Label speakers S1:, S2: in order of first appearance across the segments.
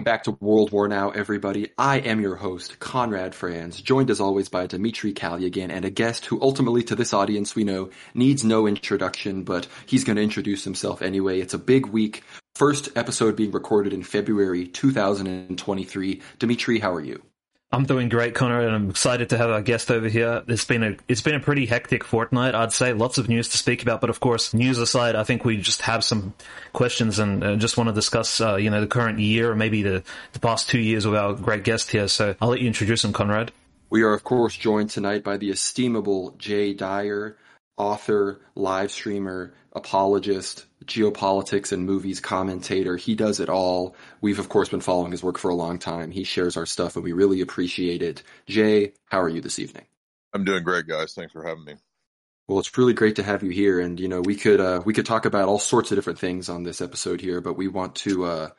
S1: Welcome back to World War Now, everybody. I am your host, Conrad Franz, joined as always by Dimitri Kalyagan and a guest who ultimately to this audience we know needs no introduction, but he's going to introduce himself anyway. It's a big week. First episode being recorded in February 2023. Dimitri, how are you?
S2: I'm doing great, Connor, and I'm excited to have our guest over here. It's been a it's been a pretty hectic fortnight, I'd say. Lots of news to speak about, but of course, news aside, I think we just have some questions and uh, just want to discuss, uh, you know, the current year or maybe the the past two years with our great guest here. So I'll let you introduce him, Conrad.
S1: We are, of course, joined tonight by the estimable Jay Dyer, author, live streamer, apologist, geopolitics and movies commentator. He does it all. We've of course been following his work for a long time. He shares our stuff and we really appreciate it. Jay, how are you this evening?
S3: I'm doing great, guys. Thanks for having me.
S1: Well, it's really great to have you here, and you know we could uh, we could talk about all sorts of different things on this episode here, but we want to uh,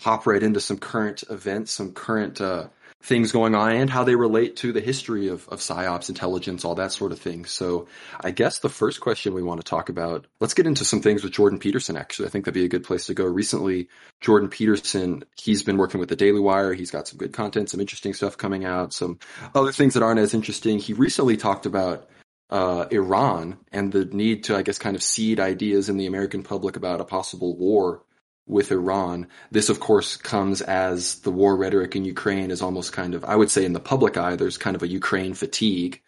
S1: hop right into some current events, some current uh, things going on and how they relate to the history of, of psyops intelligence, all that sort of thing. So I guess the first question we want to talk about, let's get into some things with Jordan Peterson, actually. I think that'd be a good place to go. Recently, Jordan Peterson, he's been working with the Daily Wire. He's got some good content, some interesting stuff coming out, some other things that aren't as interesting. He recently talked about uh, Iran and the need to, I guess, kind of seed ideas in the American public about a possible war with Iran. This, of course, comes as the war rhetoric in Ukraine is almost kind of, I would say in the public eye, there's kind of a Ukraine fatigue.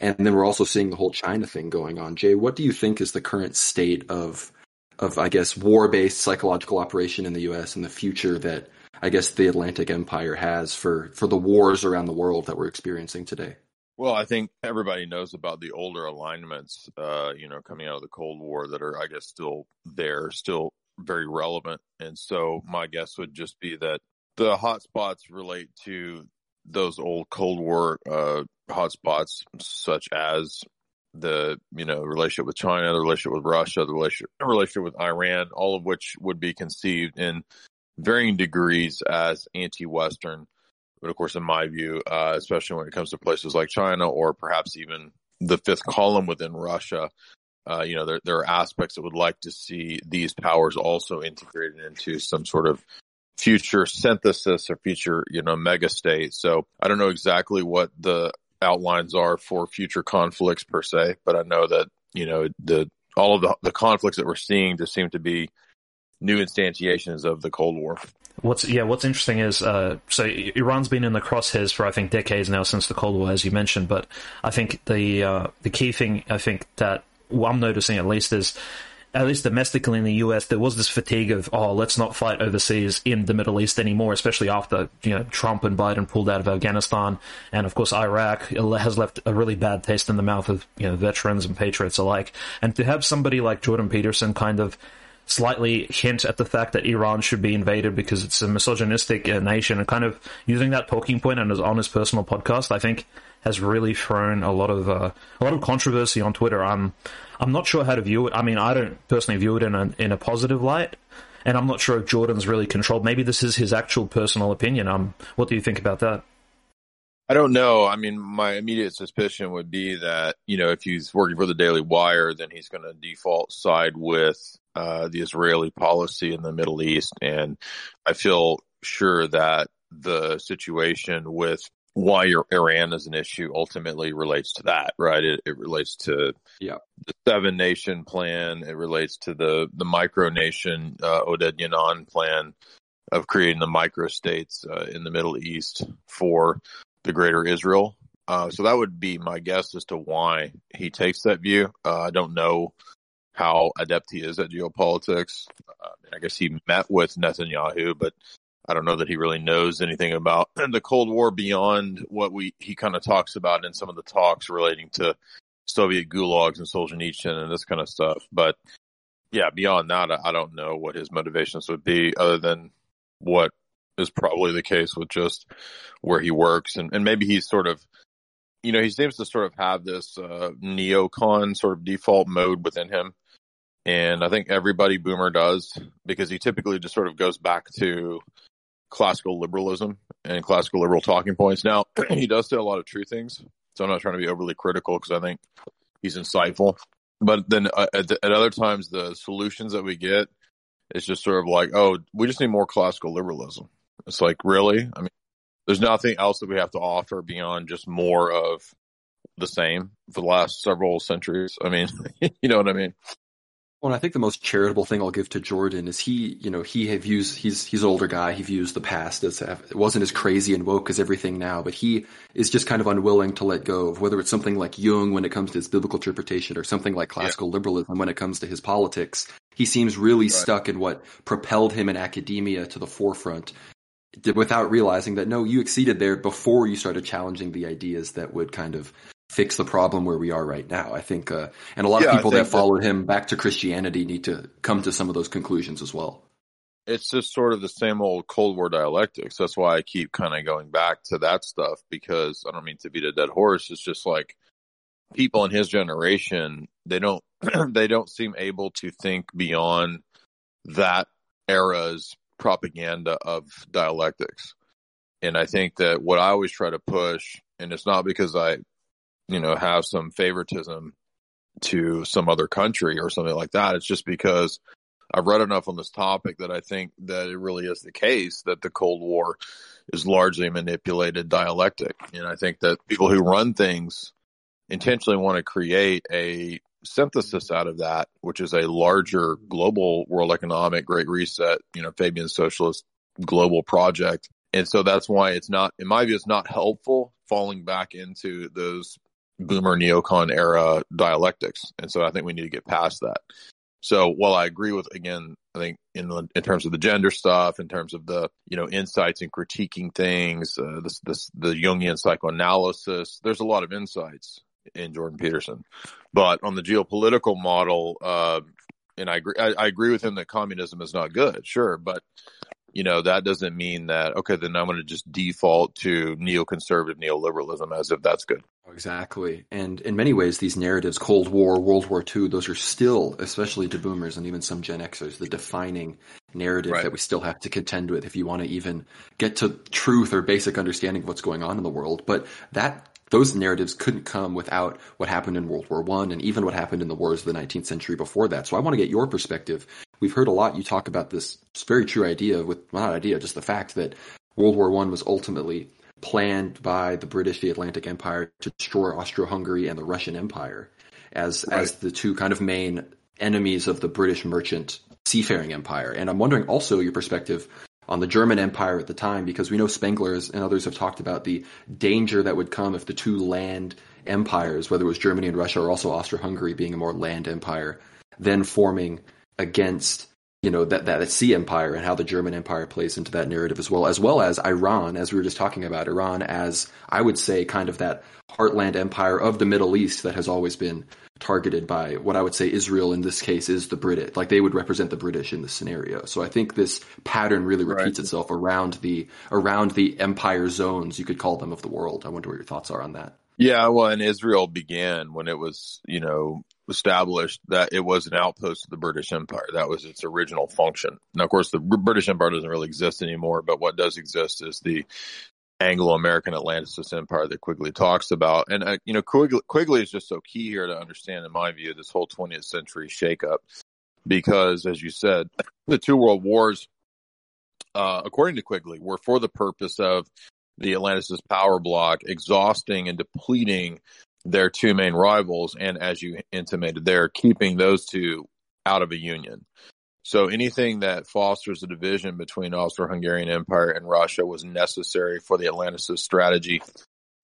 S1: And then we're also seeing the whole China thing going on. Jay, what do you think is the current state of, of, I guess, war-based psychological operation in the U.S. and the future that I guess the Atlantic Empire has for, for the wars around the world that we're experiencing today?
S3: Well, I think everybody knows about the older alignments, uh, you know, coming out of the Cold War that are, I guess, still there, still very relevant. And so my guess would just be that the hotspots relate to those old Cold War uh, hotspots, such as the you know relationship with China, the relationship with Russia, the relationship, relationship with Iran, all of which would be conceived in varying degrees as anti-Western. But of course, in my view, uh, especially when it comes to places like China or perhaps even the fifth column within Russia, uh, you know, there, there are aspects that would like to see these powers also integrated into some sort of future synthesis or future, you know, mega state. So I don't know exactly what the outlines are for future conflicts per se, but I know that, you know, the, all of the, the conflicts that we're seeing just seem to be new instantiations of the Cold War.
S2: What's yeah, what's interesting is uh, so Iran's been in the crosshairs for I think decades now since the Cold War, as you mentioned. But I think the uh, the key thing I think that well, I'm noticing at least is at least domestically in the US, there was this fatigue of, oh, let's not fight overseas in the Middle East anymore, especially after, you know, Trump and Biden pulled out of Afghanistan. And of course, Iraq has left a really bad taste in the mouth of, you know, veterans and patriots alike. And to have somebody like Jordan Peterson kind of slightly hint at the fact that Iran should be invaded because it's a misogynistic uh, nation and kind of using that talking point on his, on his personal podcast, I think has really thrown a lot of uh, a lot of controversy on Twitter. I'm I'm not sure how to view it. I mean, I don't personally view it in a in a positive light, and I'm not sure if Jordan's really controlled. Maybe this is his actual personal opinion. Um, what do you think about that?
S3: I don't know. I mean, my immediate suspicion would be that you know if he's working for the Daily Wire, then he's going to default side with uh, the Israeli policy in the Middle East, and I feel sure that the situation with why your Iran is an issue ultimately relates to that, right? It, it relates to
S1: yeah.
S3: the seven nation plan. It relates to the, the micronation, uh, Oded Yinon plan of creating the microstates uh, in the Middle East for the greater Israel. Uh, so that would be my guess as to why he takes that view. Uh, I don't know how adept he is at geopolitics. Uh, I guess he met with Netanyahu, but I don't know that he really knows anything about the Cold War beyond what we he kind of talks about in some of the talks relating to Soviet gulags and Solzhenitsyn and this kind of stuff. But yeah, beyond that, I, don't know what his motivations would be other than what is probably the case with just where he works and, and maybe he's sort of you know he seems to sort of have this uh, neocon sort of default mode within him and i think everybody boomer does because he typically just sort of goes back to classical liberalism and classical liberal talking points. Now, he does say a lot of true things, so I'm not trying to be overly critical because I think he's insightful. But then uh, at, at, other times, the solutions that we get is just sort of like, oh, we just need more classical liberalism, It's like, really? I mean, there's nothing else that we have to offer beyond just more of the same for the last several centuries. I mean, you know what I mean?
S1: Well, I think the most charitable thing I'll give to Jordan is he, you know, he have views he's he's an older guy. He views the past as it wasn't as crazy and woke as everything now, but he is just kind of unwilling to let go of whether it's something like Jung when it comes to his biblical interpretation or something like classical yeah. liberalism when it comes to his politics. He seems really right. stuck in what propelled him in academia to the forefront without realizing that no, you exceeded there before you started challenging the ideas that would kind of fix the problem where we are right now. I think, uh, and a lot yeah, of people that followed that, him back to Christianity need to come to some of those conclusions as well.
S3: It's just sort of the same old Cold War dialectics. That's why I keep kind of going back to that stuff because I don't mean to beat a dead horse. It's just like people in his generation, they don't, they don't seem able to think beyond that era's propaganda of dialectics. And I think that what I always try to push, and it's not because I you know, have some favoritism to some other country or something like that. It's just because I've read enough on this topic that I think that it really is the case that the Cold War is largely manipulated dialectic. And I think that people who run things intentionally want to create a synthesis out of that, which is a larger global world economic great reset, you know, Fabian socialist global project. And so that's why it's not, in my view, it's not helpful falling back into those boomer neocon era dialectics. And so I think we need to get past that. So while I agree with, again, I think in the, in terms of the gender stuff, in terms of the, you know, insights and critiquing things, uh, this, this, the Jungian psychoanalysis, there's a lot of insights in Jordan Peterson. But on the geopolitical model, uh, and I agree, I, I agree with him that communism is not good, sure, but you know, that doesn't mean that, okay, then I'm going to just default to neoconservative neoliberalism as if that's good.
S1: Exactly. And in many ways, these narratives, Cold War, World War II, those are still, especially to boomers and even some Gen Xers, the defining narrative right. that we still have to contend with if you want to even get to truth or basic understanding of what's going on in the world. But that those narratives couldn't come without what happened in World War One and even what happened in the wars of the 19th century before that. So I want to get your perspective. We've heard a lot. You talk about this very true idea with well, not idea, just the fact that World War One was ultimately planned by the British, the Atlantic Empire to destroy Austro-Hungary and the Russian Empire as right. as the two kind of main enemies of the British merchant seafaring empire. And I'm wondering also your perspective on the German Empire at the time, because we know Spengler and others have talked about the danger that would come if the two land empires, whether it was Germany and Russia or also Austro-Hungary being a more land empire, then forming against you know that that sea empire and how the German Empire plays into that narrative as well, as well as Iran, as we were just talking about Iran as I would say kind of that heartland empire of the Middle East that has always been targeted by what I would say Israel in this case is the British. Like they would represent the British in this scenario. So I think this pattern really repeats right. itself around the around the empire zones, you could call them of the world. I wonder what your thoughts are on that.
S3: Yeah, well, and Israel began when it was, you know, established that it was an outpost of the British Empire. That was its original function. Now, of course, the British Empire doesn't really exist anymore, but what does exist is the Anglo-American Atlanticist empire that Quigley talks about. And, uh, you know, Quigley, Quigley is just so key here to understand, in my view, this whole 20th century shakeup. Because, as you said, the two world wars, uh, according to Quigley, were for the purpose of the Atlanticist power bloc exhausting and depleting their two main rivals. And as you intimated they're keeping those two out of a union. So anything that fosters a division between Austro-Hungarian Empire and Russia was necessary for the Atlanticist strategy.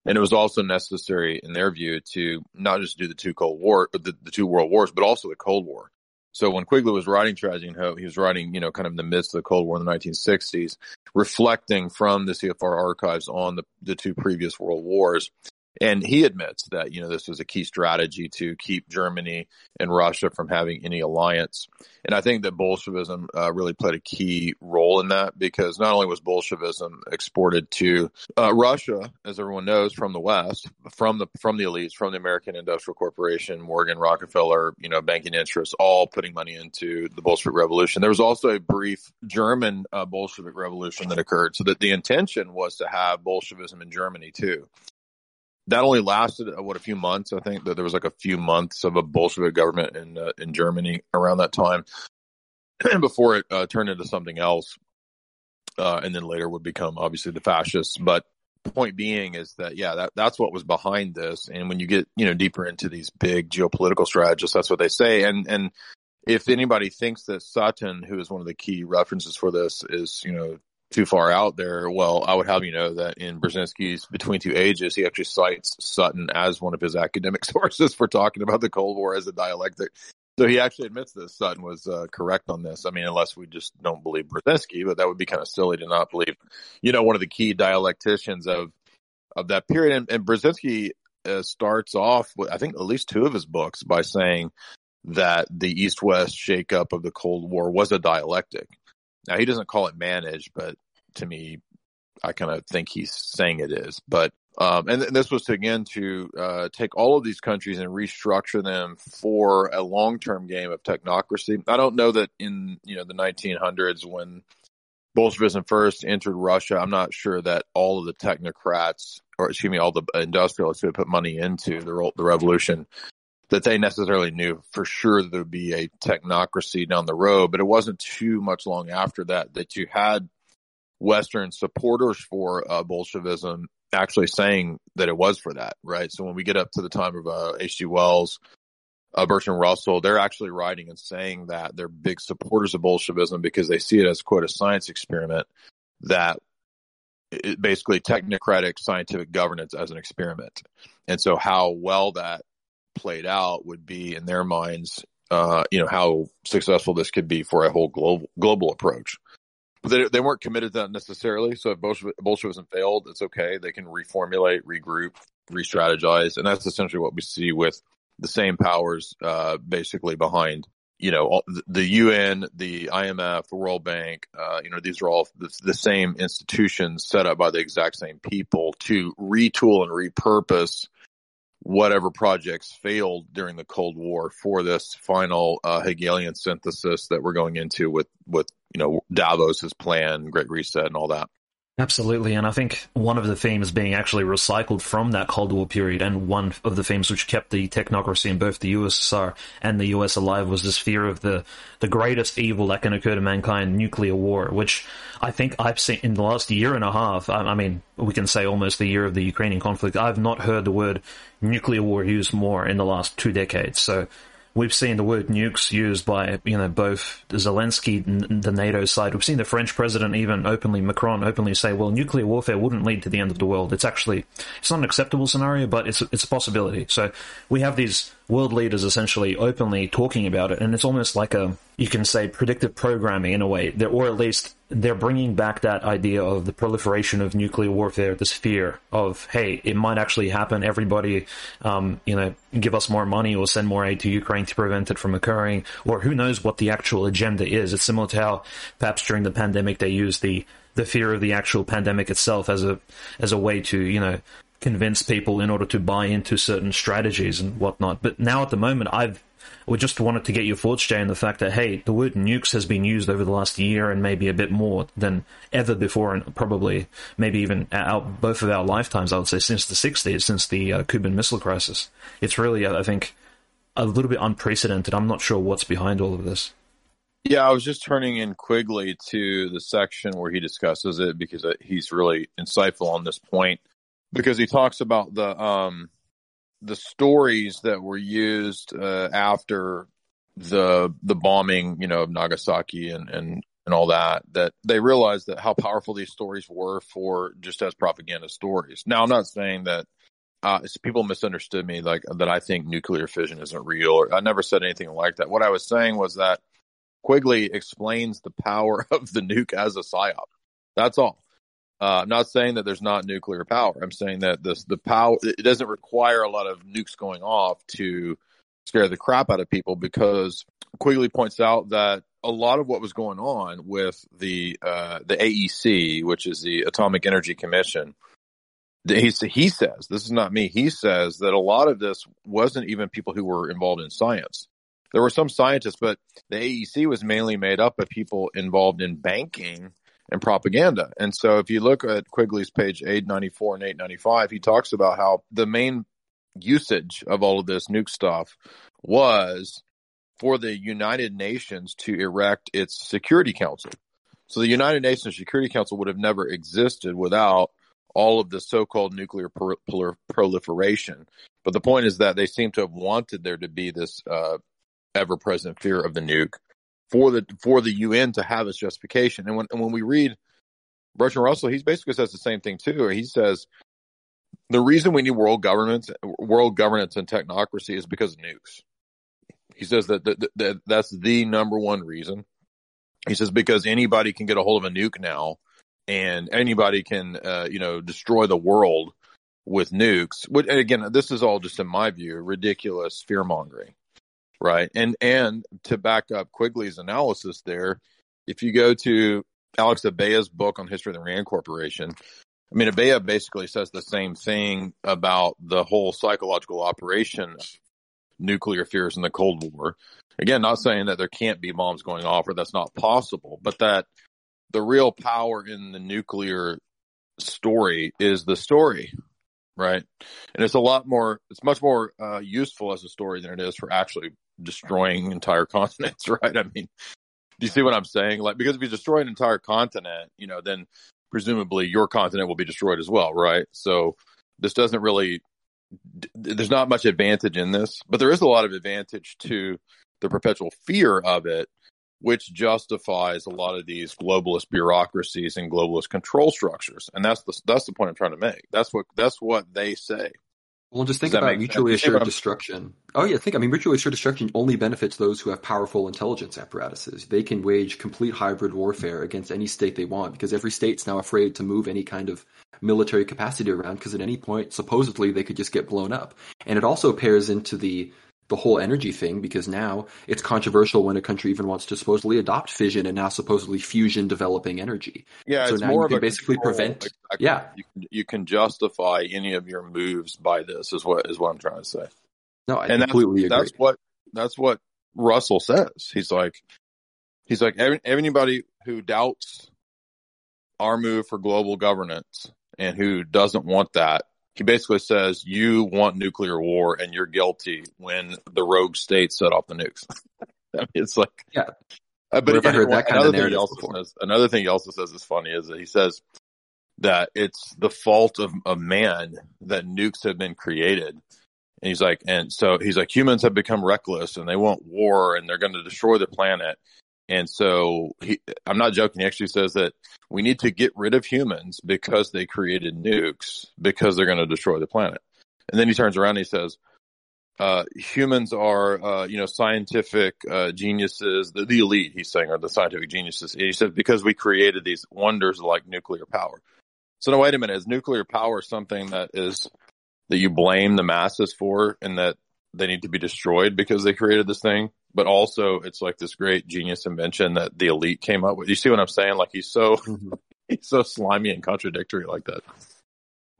S3: And it was also necessary in their view to not just do the two Cold War, the, the two world wars, but also the Cold War. So when Quigley was writing Tragedy and Hope, he was writing, you know, kind of in the midst of the Cold War in the 1960s, reflecting from the CFR archives on the, the two previous world wars. And he admits that, you know, this was a key strategy to keep Germany and Russia from having any alliance. And I think that Bolshevism uh, really played a key role in that because not only was Bolshevism exported to uh, Russia, as everyone knows, from the West, from the from the elites, from the American Industrial Corporation, Morgan, Rockefeller, you know, banking interests, all putting money into the Bolshevik Revolution. There was also a brief German uh, Bolshevik Revolution that occurred, so that the intention was to have Bolshevism in Germany too that only lasted uh, what a few months. I think that there was like a few months of a Bolshevik government in uh, in Germany around that time, before it uh, turned into something else. uh, and then later would become obviously the fascists. But point being is that yeah, that that's what was behind this. And when you get you know deeper into these big geopolitical strategists, that's what they say. And and if anybody thinks that Sutton, who is one of the key references for this, is you know too far out there, well, I would have you know that in Brzezinski's Between Two Ages, he actually cites Sutton as one of his academic sources for talking about the Cold War as a dialectic. So he actually admits this. Sutton was uh, correct on this. I mean, unless we just don't believe Brzezinski, but that would be kind of silly to not believe, you know, one of the key dialecticians of of that period. And, and Brzezinski uh, starts off with, I think, at least two of his books by saying that the East-West shakeup of the Cold War was a dialectic. Now he doesn't call it managed, but to me, I kind of think he's saying it is. But um, and, this was to, again to uh, take all of these countries and restructure them for a long-term game of technocracy. I don't know that in you know the 1900s when Bolshevism first entered Russia, I'm not sure that all of the technocrats or excuse me, all the industrialists who put money into the the revolution that they necessarily knew for sure there would be a technocracy down the road. But it wasn't too much long after that that you had Western supporters for uh, Bolshevism actually saying that it was for that, right? So when we get up to the time of uh, H.G. Wells, uh, Bertrand Russell, they're actually writing and saying that they're big supporters of Bolshevism because they see it as quote a science experiment that basically technocratic scientific governance as an experiment. And so how well that played out would be in their minds, uh, you know, how successful this could be for a whole global, global approach they, they weren't committed to that necessarily. So if Bolshevism failed, it's okay. They can reformulate, regroup, re-strategize, and that's essentially what we see with the same powers, uh, basically behind, you know, the UN, the IMF, the World Bank. Uh, you know, these are all the, the same institutions set up by the exact same people to retool and repurpose whatever projects failed during the Cold War for this final uh, Hegelian synthesis that we're going into with with you know Davos's plan, Great Reset, and all that.
S2: Absolutely, and I think one of the themes being actually recycled from that Cold War period, and one of the themes which kept the technocracy in both the USSR and the US alive was this fear of the, the greatest evil that can occur to mankind, nuclear war, which I think I've seen in the last year and a half, I, I mean, we can say almost the year of the Ukrainian conflict, I've not heard the word nuclear war used more in the last two decades. So We've seen the word nukes used by, you know, both Zelensky and the NATO side. We've seen the French president even openly, Macron openly say, well, nuclear warfare wouldn't lead to the end of the world. It's actually, it's not an acceptable scenario, but it's, it's a possibility. So we have these world leaders essentially openly talking about it, and it's almost like a, you can say, predictive programming in a way, or at least they're bringing back that idea of the proliferation of nuclear warfare, this fear of, hey, it might actually happen. Everybody, um, you know, give us more money or send more aid to Ukraine to prevent it from occurring, or who knows what the actual agenda is. It's similar to how perhaps during the pandemic they used the the fear of the actual pandemic itself as a as a way to you know convince people in order to buy into certain strategies and whatnot. But now at the moment, I've we just wanted to get your thoughts, Jay, on the fact that hey, the word nukes has been used over the last year and maybe a bit more than ever before, and probably maybe even our, both of our lifetimes. I would say since the '60s, since the uh, Cuban Missile Crisis. It's really, I think, a little bit unprecedented. I'm not sure what's behind all of this.
S3: Yeah, I was just turning in Quigley to the section where he discusses it because uh, he's really insightful on this point because he talks about the um the stories that were used uh, after the the bombing, you know, of Nagasaki and and and all that that they realized that how powerful these stories were for just as propaganda stories. Now, I'm not saying that uh, people misunderstood me, like that I think nuclear fission isn't real. Or, I never said anything like that. What I was saying was that Quigley explains the power of the nuke as a psyop. That's all. Uh, I'm not saying that there's not nuclear power. I'm saying that this the power it doesn't require a lot of nukes going off to scare the crap out of people because Quigley points out that a lot of what was going on with the uh, the AEC, which is the Atomic Energy Commission, he he says this is not me. He says that a lot of this wasn't even people who were involved in science. There were some scientists, but the AEC was mainly made up of people involved in banking and propaganda. And so if you look at Quigley's page 894 and 895, he talks about how the main usage of all of this nuke stuff was for the United Nations to erect its Security Council. So the United Nations Security Council would have never existed without all of the so-called nuclear proliferation. But the point is that they seem to have wanted there to be this uh, ever-present fear of the nuke for the for the UN to have its justification. And when and when we read Bertrand Russell, he basically says the same thing too. He says the reason we need world governance, world governance, and technocracy is because of nukes. He says that, that, that that's the number one reason. He says because anybody can get a hold of a nuke now, and anybody can, uh, you know, destroy the world with nukes. But again, this is all just in my view, ridiculous fear mongering, right? And and to back up Quigley's analysis there, if you go to Alex Abella's book on history of the Rand Corporation, I mean, Abella basically says the same thing about the whole psychological operation nuclear fears in the Cold War. Again, not saying that there can't be bombs going off or that's not possible, but that the real power in the nuclear story is the story, right? And it's a lot more, it's much more uh, useful as a story than it is for actually destroying entire continents, right? I mean, do you see what I'm saying? Like, because if you destroy an entire continent, you know, then presumably your continent will be destroyed as well, right? So this doesn't really, there's not much advantage in this, but there is a lot of advantage to the perpetual fear of it, which justifies a lot of these globalist bureaucracies and globalist control structures. And that's the, that's the point I'm trying to make. That's what, that's what they say.
S1: Well, just think about mutually assured destruction. Oh yeah, think I mean mutually assured destruction only benefits those who have powerful intelligence apparatuses. They can wage complete hybrid warfare against any state they want because every state's now afraid to move any kind of military capacity around because at any point supposedly they could just get blown up. And it also pairs into the the whole energy thing because now it's controversial when a country even wants to supposedly adopt fission and now supposedly fusion developing energy.
S3: Yeah,
S1: so
S3: it's
S1: now
S3: more
S1: you
S3: of
S1: can
S3: a
S1: basically
S3: control.
S1: prevent.
S3: Exactly.
S1: Yeah,
S3: you can, you can justify any of your moves by this. Is what is what I'm trying to say.
S1: no, I
S3: and
S1: completely
S3: that's,
S1: agree.
S3: that's what that's what Russell says. He's like, he's like anybody who doubts our move for global governance and who doesn't want that. He basically says you want nuclear war and you're guilty when the rogue state set off the nukes. I mean, it's like,
S1: Yeah.
S3: Uh, but again,
S1: heard that kind of
S3: another thing he also
S1: before?
S3: says, another thing he also says is funny is that he says that it's the fault of, of man that nukes have been created. And he's like, and so he's like, humans have become reckless and they want war and they're going to destroy the planet. And so he, I'm not joking. He actually says that we need to get rid of humans because they created nukes because they're going to destroy the planet. And then he turns around and he says, uh, humans are, uh, you know, scientific, uh, geniuses, the, the elite, he's saying, are the scientific geniuses. He said, because we created these wonders like nuclear power. So now wait a minute, is nuclear power something that is, that you blame the masses for and that they need to be destroyed because they created this thing? But also it's like this great genius invention that the elite came up with. You see what I'm saying? Like he's so,
S1: Mhm.
S3: he's so slimy and contradictory like that.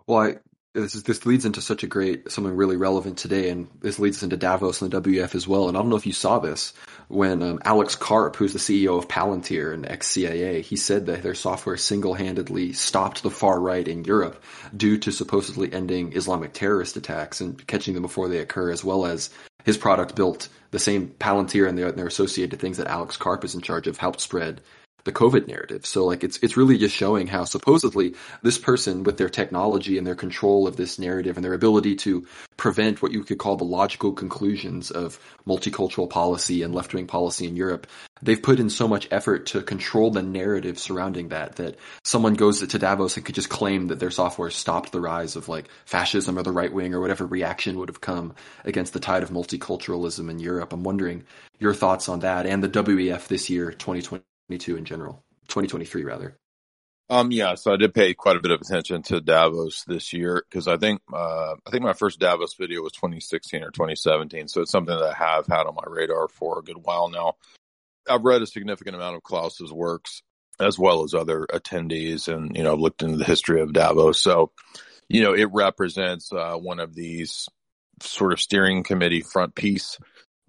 S1: Well, I, this is, this leads into such a great something really relevant today, and this leads us into Davos and the WEF as well. And I don't know if you saw this when um, Alex Karp, who's the CEO of Palantir and ex CIA, he said that their software single handedly stopped the far right in Europe due to supposedly ending Islamic terrorist attacks and catching them before they occur, as well as his product built the same Palantir and their, their associated things that Alex Karp is in charge of helped spread the COVID narrative. So like it's it's really just showing how supposedly this person with their technology and their control of this narrative and their ability to prevent what you could call the logical conclusions of multicultural policy and left-wing policy in Europe, they've put in so much effort to control the narrative surrounding that that someone goes to Davos and could just claim that their software stopped the rise of like fascism or the right wing or whatever reaction would have come against the tide of multiculturalism in Europe. I'm wondering your thoughts on that and the WEF this year, 2020. 2022 in general, 2023 rather.
S3: Um, yeah, so I did pay quite a bit of attention to Davos this year because I think, uh, I think my first Davos video was 2016 or 2017. So it's something that I have had on my radar for a good while now. I've read a significant amount of Klaus's works as well as other attendees and, you know, I've looked into the history of Davos. So, you know, it represents, uh, one of these sort of steering committee front piece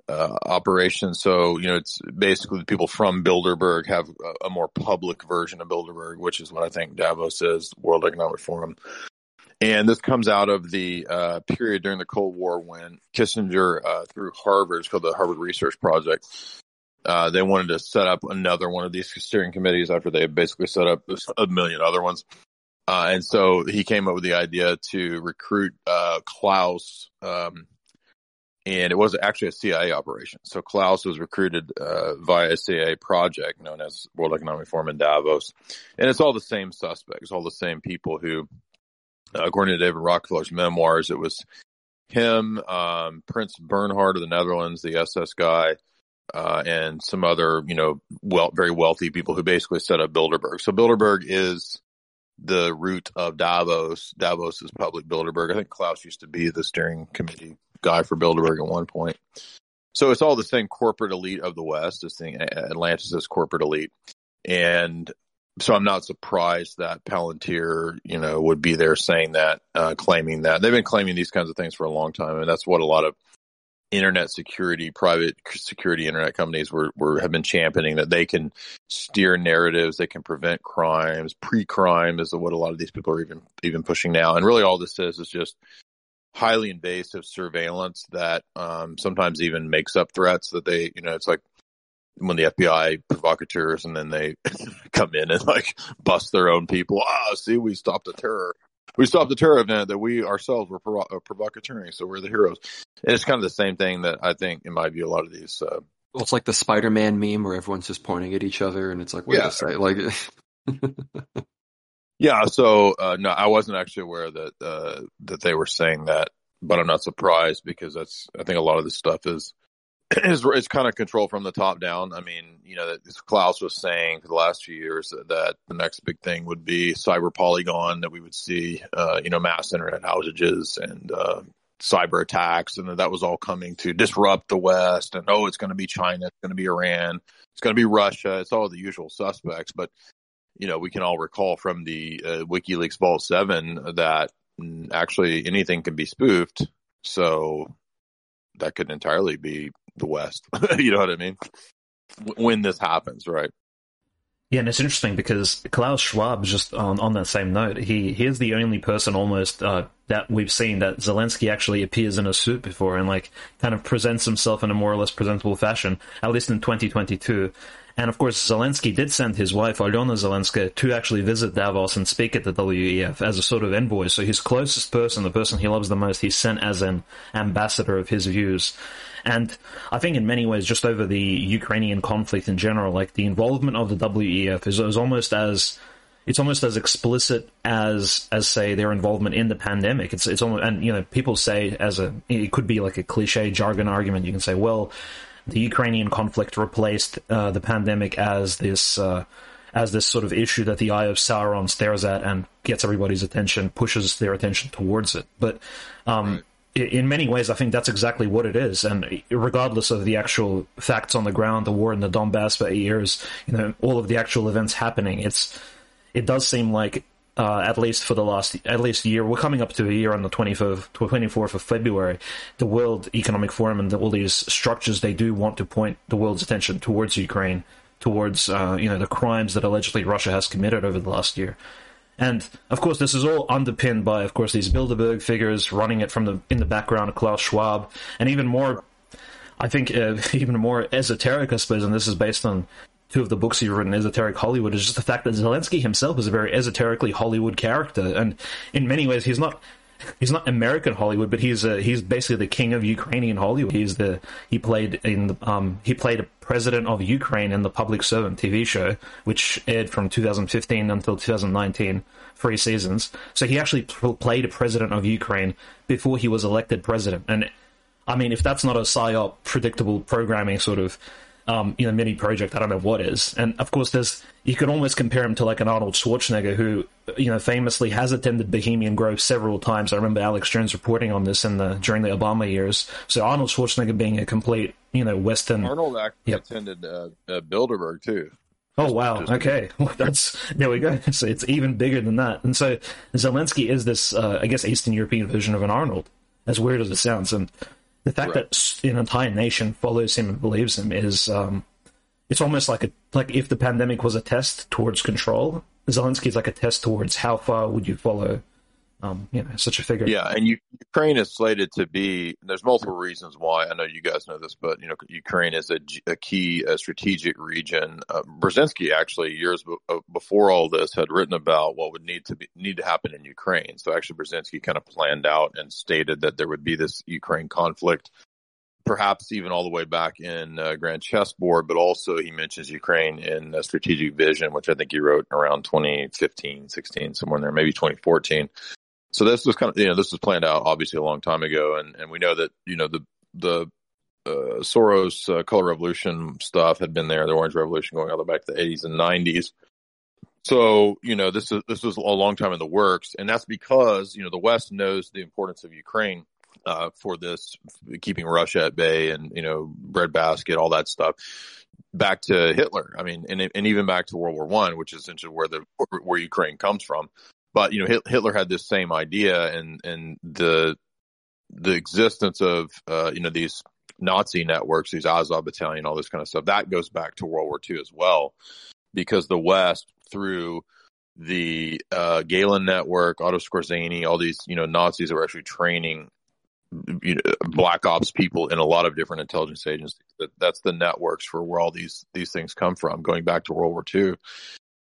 S3: uh, operation. So, you know, it's basically the people from Bilderberg have a, a, more public version of Bilderberg, which is what I think Davos is, World Economic Forum. And this comes out of the uh, period during the Cold War when Kissinger, uh, through Harvard, it's called the Harvard Research Project, Uh, they wanted to set up another one of these steering committees after they basically set up a million other ones. Uh, and so he came up with the idea to recruit uh, Klaus, um, and it was actually a CIA operation. So Klaus was recruited uh, via a CIA project known as World Economic Forum in Davos, and it's all the same suspects, all the same people who, uh, according to David Rockefeller's memoirs, it was him, um, Prince Bernhard of the Netherlands, the SS guy, uh, and some other, you know, well, very wealthy people who basically set up Bilderberg. So Bilderberg is the root of Davos. Davos is public Bilderberg. I think Klaus used to be the steering committee guy for Bilderberg at one point. So it's all the same corporate elite of the West, this thing, Atlanticist corporate elite. And so I'm not surprised that Palantir, you know, would be there saying that, uh, claiming that they've been claiming these kinds of things for a long time. And that's what a lot of internet security, private security internet companies were, were have been championing that they can steer narratives, they can prevent crimes. Pre-crime is what a lot of these people are even even pushing now. And really, all this is is just highly invasive surveillance that um, sometimes even makes up threats that they, you know, it's like when the FBI provocateurs and then they come in and like bust their own people. Ah, see, we stopped a terror we stopped the terror event that we ourselves were provo- uh, provocateuring, so we're the heroes. And it's kind of the same thing that I think, in my view, a lot of these. Uh,
S1: well, it's like the Spider-Man meme where everyone's just pointing at each other, and it's like, wait yeah. a second, like.
S3: yeah, so uh, no, I wasn't actually aware that uh, that they were saying that, but I'm not surprised because that's I think a lot of this stuff is is it's kind of control from the top down. I mean, you know, that Klaus was saying for the last few years that the next big thing would be cyber polygon that we would see, uh, you know, mass internet outages and, uh, cyber attacks and that was all coming to disrupt the West and oh, it's going to be China, it's going to be Iran, it's going to be Russia, it's all the usual suspects. But, you know, we can all recall from the uh, WikiLeaks Vault 7 that actually anything can be spoofed. So that could entirely be the West. you know what I mean? When this happens, right?
S2: Yeah, and it's interesting because Klaus Schwab, just on, on that same note, he, he is the only person almost uh, that we've seen that Zelensky actually appears in a suit before and like kind of presents himself in a more or less presentable fashion, at least in 2022. And of course, Zelensky did send his wife, Alyona Zelenska, to actually visit Davos and speak at the WEF as a sort of envoy. So his closest person, the person he loves the most, he sent as an ambassador of his views. And I think in many ways, just over the Ukrainian conflict in general, like the involvement of the WEF is, is almost as it's almost as explicit as as say their involvement in the pandemic. It's it's almost and you know people say as a it could be like a cliche jargon argument. You can say, well, the Ukrainian conflict replaced uh, the pandemic as this. Uh, as this sort of issue that the eye of Sauron stares at and gets everybody's attention, pushes their attention towards it. But um, right in many ways, I think that's exactly what it is. And regardless of the actual facts on the ground, the war in the Donbass for eight years, you know, all of the actual events happening, it's it does seem like uh, at least for the last at least year, we're coming up to a year on the 24th, 24th of February. The World Economic Forum and the, all these structures they do want to point the world's attention towards Ukraine, towards uh, you know the crimes that allegedly Russia has committed over the last year. And of course, this is all underpinned by, of course, these Bilderberg figures running it from the in the background Klaus Schwab, and even more, I think, uh, even more esoteric, I suppose. And this is based on two of the books he's written, Esoteric Hollywood, is just the fact that Zelensky himself is a very esoterically Hollywood character, and in many ways, he's not he's not American Hollywood, but he's uh, he's basically the king of Ukrainian Hollywood. He's the he played in the, um he played a president of Ukraine in the Public Servant TV show, which aired from 2015 until 2019, three seasons. So he actually played a president of Ukraine before he was elected president. And I mean, if that's not a psyop predictable programming sort of um, you know, mini project. I don't know what is. And of course, there's you could almost compare him to like an Arnold Schwarzenegger, who you know famously has attended Bohemian Grove several times. I remember Alex Jones reporting on this in the during the Obama years. So Arnold Schwarzenegger being a complete you know Western.
S3: Arnold actually yep. attended uh, uh, Bilderberg too.
S2: Oh wow! Okay, well, that's there we go. So it's even bigger than that. And so Zelensky is this, uh, I guess, Eastern European version of an Arnold. As weird as it sounds, and the fact right. that an entire nation follows him and believes him is um, it's almost like a like if the pandemic was a test towards control, Zelensky is like a test towards how far would you follow um, you know, such a figure.
S3: Yeah, and Ukraine is slated to be. There's multiple reasons why. I know you guys know this, but you know, Ukraine is a, a key a strategic region. Uh, Brzezinski actually years uh, before all this had written about what would need to be need to happen in Ukraine. So actually, Brzezinski kind of planned out and stated that there would be this Ukraine conflict perhaps even all the way back in uh, Grand Chessboard, but also he mentions Ukraine in a Strategic Vision, which I think he wrote around 2015, 16, somewhere in there, maybe 2014. So this was kind of, you know, this was planned out obviously a long time ago. And, and we know that, you know, the, the, uh, Soros uh, color revolution stuff had been there, the orange revolution going all the way back to the 80s and 90s. So, you know, this is, this was a long time in the works. And that's because, you know, the West knows the importance of Ukraine uh, for this, keeping Russia at bay and, you know, breadbasket, all that stuff. Back to Hitler. I mean, and, and even back to World War One, which is essentially where the, where Ukraine comes from. But, you know, Hitler had this same idea and, and the, the existence of, uh, you know, these Nazi networks, these Azov battalion, all this kind of stuff, that goes back to World War II as well, because the West through the uh, Gehlen network, Otto Skorzeny, all these you know Nazis that were actually training you know, black ops people in a lot of different intelligence agencies. That that's the networks for where all these these things come from, going back to World War II.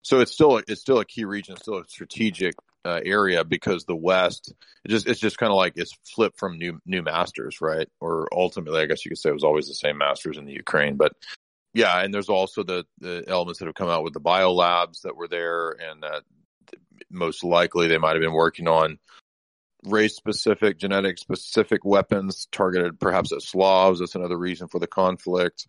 S3: So it's still it's still a key region, still a strategic uh, area because the West it just it's just kind of like it's flipped from new new masters, right? Or ultimately, I guess you could say it was always the same masters in the Ukraine, but yeah, and there's also the the elements that have come out with the bio labs that were there, and that most likely they might have been working on race specific, genetic specific weapons targeted perhaps at Slavs. That's another reason for the conflict.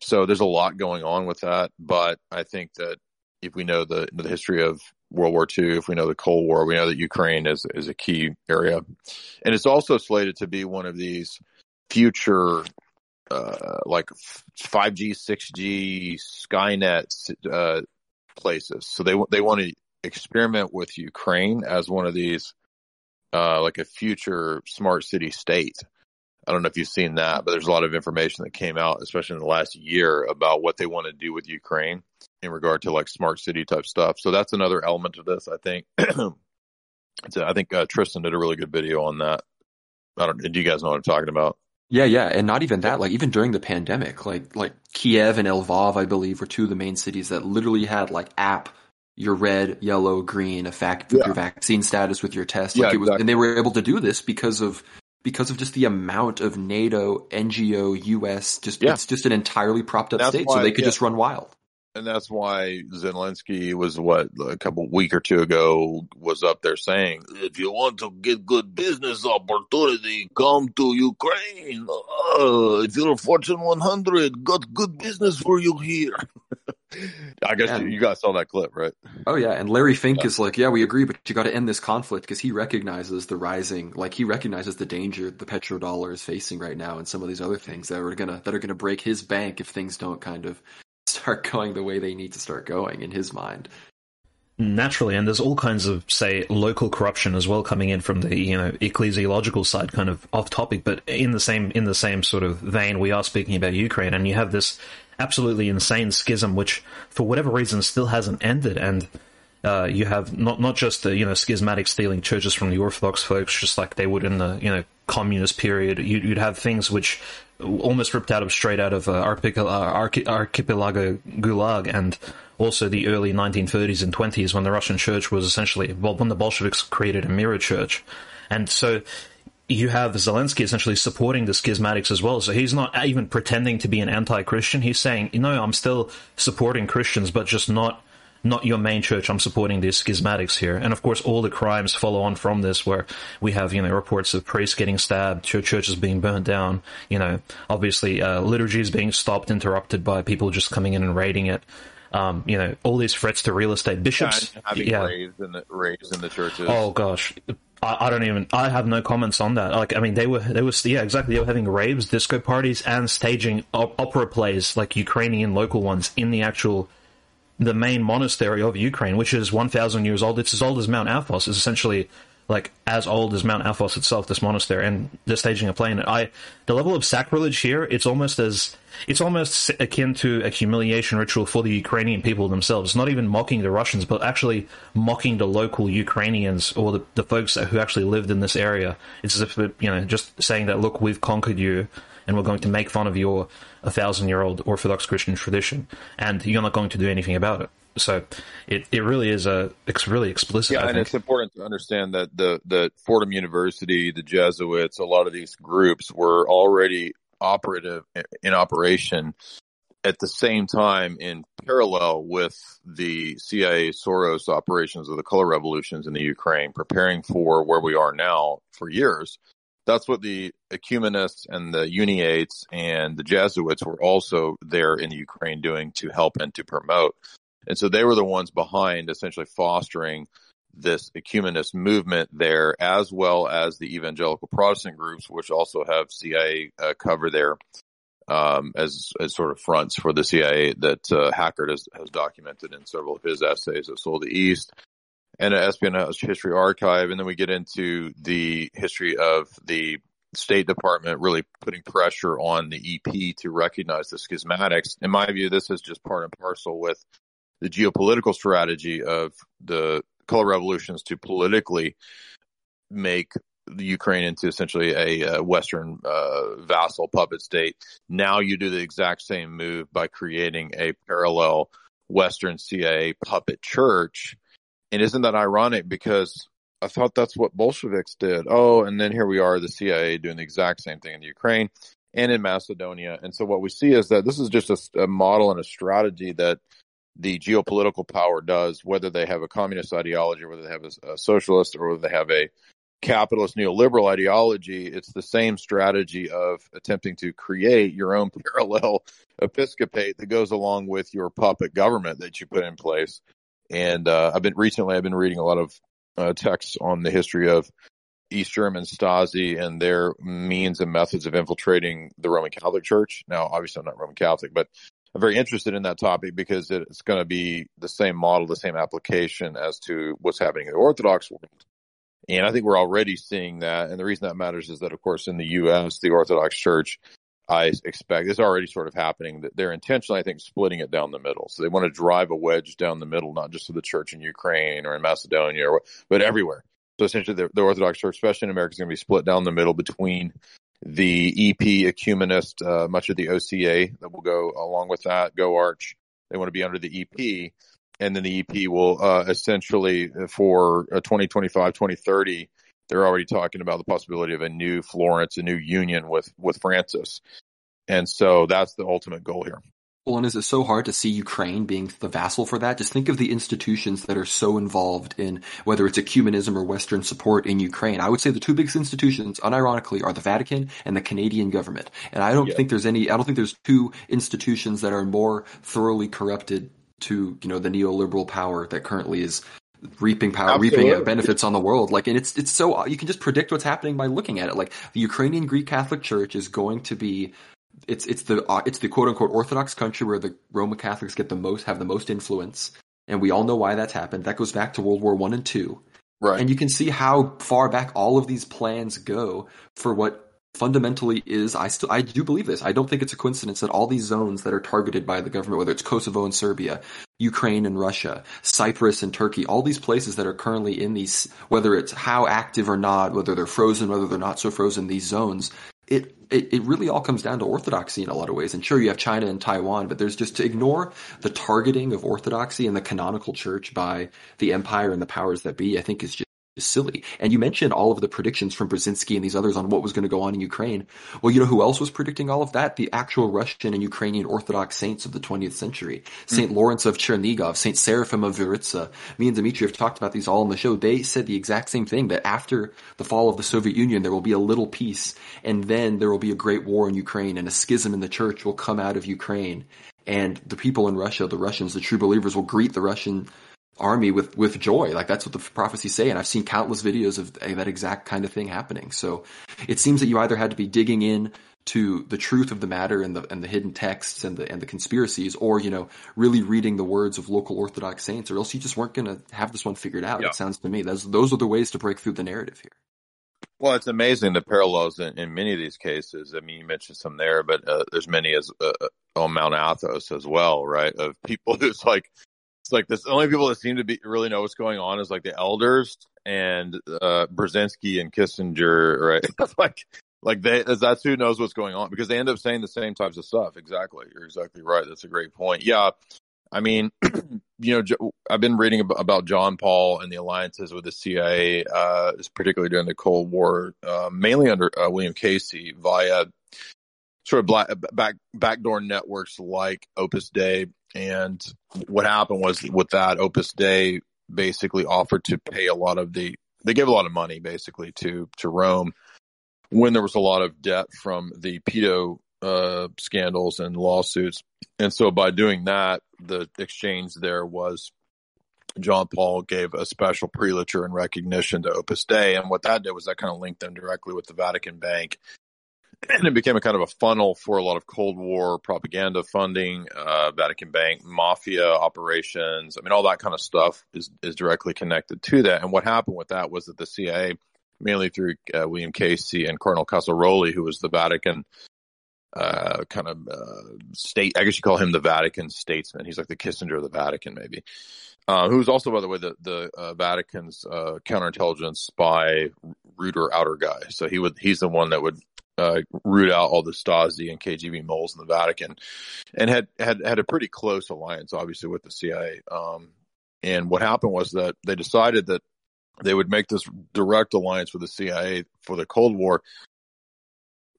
S3: So there's a lot going on with that. But I think that if we know the, the history of World War II, if we know the Cold War, we know that Ukraine is, is a key area. And it's also slated to be one of these future, uh, like 5G, 6G, Skynet, uh, places. So they, they want to experiment with Ukraine as one of these uh, like a future smart city state. I don't know if you've seen that, but there's a lot of information that came out, especially in the last year, about what they want to do with Ukraine in regard to like smart city type stuff. So that's another element of this. I think. I think uh, Tristan did a really good video on that. I don't. Do you guys know what I'm talking about?
S1: Yeah, yeah, and not even that. Like even during the pandemic, like like Kiev and Lvov, I believe, were two of the main cities that literally had like app your red, yellow, green, a fact yeah. your vaccine status with your test. Like yeah, it was, exactly. and they were able to do this because of because of just the amount of NATO, NGO, US. Just yeah. it's just an entirely propped up That's state, why, so they could yeah. just run wild.
S3: And that's why Zelensky was what a couple week or two ago was up there saying, if you want to get good business opportunity, come to Ukraine. Uh, if you're a Fortune 100, got good business for you here. I guess and, you guys saw that clip, right?
S1: Oh yeah, and Larry Fink yeah. is like, yeah, we agree, but you got to end this conflict because he recognizes the rising, like he recognizes the danger the petrodollar is facing right now, and some of these other things that are gonna that are gonna break his bank if things don't kind of start going the way they need to start going in his mind.
S2: Naturally, and there's all kinds of, say, local corruption as well coming in from the you know ecclesiological side, kind of off topic, but in the same in the same sort of vein, we are speaking about Ukraine, and you have this absolutely insane schism, which for whatever reason still hasn't ended. And uh, you have not not just the you know schismatic stealing churches from the Orthodox folks, just like they would in the you know communist period. You'd, you'd have things which almost ripped out of straight out of uh, Archipelago Gulag and also the early 1930s and 20s when the Russian church was essentially well when the Bolsheviks created a mirror church, and so you have Zelensky essentially supporting the schismatics as well. So he's not even pretending to be an anti-Christian. He's saying, you know, I'm still supporting Christians, but just not not your main church. I'm supporting these schismatics here. And of course, all the crimes follow on from this, where we have, you know, reports of priests getting stabbed, churches being burned down, you know, obviously, uh, liturgies being stopped, interrupted by people just coming in and raiding it. Um, you know, all these threats to real estate bishops.
S3: Yeah, having yeah. raids in the raids in the churches.
S2: Oh gosh, I, I, don't even. I have no comments on that. Like, I mean, they were they were yeah, exactly. They were having raves, disco parties, and staging op- opera plays, like Ukrainian local ones, in the actual the main monastery of Ukraine, which is one thousand years old. It's as old as Mount Athos. Is essentially like as old as Mount Athos itself, this monastery, and they're staging a play in it. I the level of sacrilege here, it's almost as it's almost akin to a humiliation ritual for the Ukrainian people themselves. It's not even mocking the Russians, but actually mocking the local Ukrainians or the, the folks who actually lived in this area. It's as if you know, just saying that look, we've conquered you, and we're going to make fun of your a thousand year old Orthodox Christian tradition, and you're not going to do anything about it. So it, it really is a it's really explicit.
S3: Yeah, and it's important to understand that the the Fordham University, the Jesuits, a lot of these groups were already operative in operation at the same time in parallel with the CIA Soros operations of the color revolutions in the Ukraine, preparing for where we are now for years. That's what the ecumenists and the uniates and the Jesuits were also there in Ukraine doing to help and to promote. And so they were the ones behind essentially fostering this ecumenist movement there, as well as the evangelical Protestant groups, which also have CIA uh, cover there um, as as sort of fronts for the CIA that uh, Hackert has, has documented in several of his essays of Soul of the East and an espionage history archive, and then we get into the history of the State Department really putting pressure on the EP to recognize the schismatics. In my view, this is just part and parcel with the geopolitical strategy of the color revolutions to politically make the Ukraine into essentially a, a Western uh, vassal puppet state. Now you do the exact same move by creating a parallel Western CIA puppet church. And isn't that ironic? Because I thought that's what Bolsheviks did. Oh, and then here we are, the CIA doing the exact same thing in the Ukraine and in Macedonia. And so what we see is that this is just a, a model and a strategy that the geopolitical power does, whether they have a communist ideology, whether they have a, a, socialist, or whether they have a capitalist neoliberal ideology. It's the same strategy of attempting to create your own parallel episcopate that goes along with your puppet government that you put in place. And uh, I've been recently, I've been reading a lot of uh, texts on the history of East German Stasi and their means and methods of infiltrating the Roman Catholic Church. Now, obviously, I'm not Roman Catholic, but I'm very interested in that topic because it's going to be the same model, the same application as to what's happening in the Orthodox world. And I think we're already seeing that. And the reason that matters is that, of course, in the U.S., the Orthodox Church, I expect is already sort of happening. That they're intentionally, I think, splitting it down the middle. So they want to drive a wedge down the middle, not just to the church in Ukraine or in Macedonia, or, but everywhere. So essentially, the, the Orthodox Church, especially in America, is going to be split down the middle between the EP ecumenist, uh, much of the OCA that will go along with that, Go Arch. They want to be under the EP. And then the EP will, uh, essentially for uh, 2025, 2030, they're already talking about the possibility of a new Florence, a new union with, with Francis. And so that's the ultimate goal here.
S1: Well, and is it so hard to see Ukraine being the vassal for that? Just think of the institutions that are so involved in whether it's ecumenism or Western support in Ukraine. I would say the two biggest institutions, unironically, are the Vatican and the Canadian government. And I don't yeah. think there's any, I don't think there's two institutions that are more thoroughly corrupted to, you know, the neoliberal power that currently is reaping power, Absolutely. reaping benefits on the world. Like, and it's, it's so, you can just predict what's happening by looking at it. Like, the Ukrainian Greek Catholic Church is going to be it's it's the uh, it's the quote unquote Orthodox country where the Roman Catholics get the most have the most influence, and we all know why that's happened. That goes back to World War One and Two, right? And you can see how far back all of these plans go for what fundamentally is I still I do believe this. I don't think it's a coincidence that all these zones that are targeted by the government, whether it's Kosovo and Serbia, Ukraine and Russia, Cyprus and Turkey, all these places that are currently in these, whether it's how active or not, whether they're frozen, whether they're not so frozen, these zones, it, it, it really all comes down to orthodoxy in a lot of ways. And sure, you have China and Taiwan, but there's just to ignore the targeting of orthodoxy and the canonical church by the empire and the powers that be, I think is just silly. And you mentioned all of the predictions from Brzezinski and these others on what was going to go on in Ukraine. Well, you know who else was predicting all of that? The actual Russian and Ukrainian Orthodox saints of the 20th century. St. Mm. Lawrence of Chernigov, St. Seraphim of Vyritsa. Me and Dimitri have talked about these all on the show. They said the exact same thing, that after the fall of the Soviet Union, there will be a little peace, and then there will be a great war in Ukraine, and a schism in the church will come out of Ukraine. And the people in Russia, the Russians, the true believers will greet the Russian army with with joy. Like that's what the prophecies say, and I've seen countless videos of that exact kind of thing happening. So it seems that you either had to be digging in to the truth of the matter and the and the hidden texts and the and the conspiracies, or you know, really reading the words of local Orthodox saints, or else you just weren't going to have this one figured out.
S3: Yeah.
S1: It sounds to me those those are the ways to break through the narrative here.
S3: Well, it's amazing the parallels in, in many of these cases. I mean, you mentioned some there, but uh, there's many as uh, on Mount Athos as well, right? Of people who's like, it's like this. The only people that seem to be really know what's going on is like the elders and uh Brzezinski and Kissinger, right? like, like they that's who knows what's going on because they end up saying the same types of stuff. Exactly, you're exactly right. That's a great point. Yeah, I mean, you know, I've been reading about John Paul and the alliances with the CIA, uh, particularly during the Cold War, uh, mainly under uh, William Casey via sort of black, back backdoor networks like Opus Dei. And what happened was with that, Opus Dei basically offered to pay a lot of the, they gave a lot of money basically to to Rome when there was a lot of debt from the pedo uh, scandals and lawsuits. And so by doing that, the exchange there was John Paul gave a special prelature and recognition to Opus Dei. And what that did was that kind of linked them directly with the Vatican Bank. And it became a kind of a funnel for a lot of Cold War propaganda funding, uh, Vatican Bank, mafia operations. I mean, all that kind of stuff is, is directly connected to that. And what happened with that was that the CIA, mainly through uh, William Casey and Cardinal Casaroli, who was the Vatican uh, kind of uh, state. I guess you call him the Vatican statesman. He's like the Kissinger of the Vatican, maybe. Uh, who's also, by the way, the the uh, Vatican's uh, counterintelligence spy, rooter outer guy. So he would he's the one that would uh, root out all the Stasi and KGB moles in the Vatican, and had had had a pretty close alliance, obviously, with the CIA. Um, and what happened was that they decided that they would make this direct alliance with the CIA for the Cold War,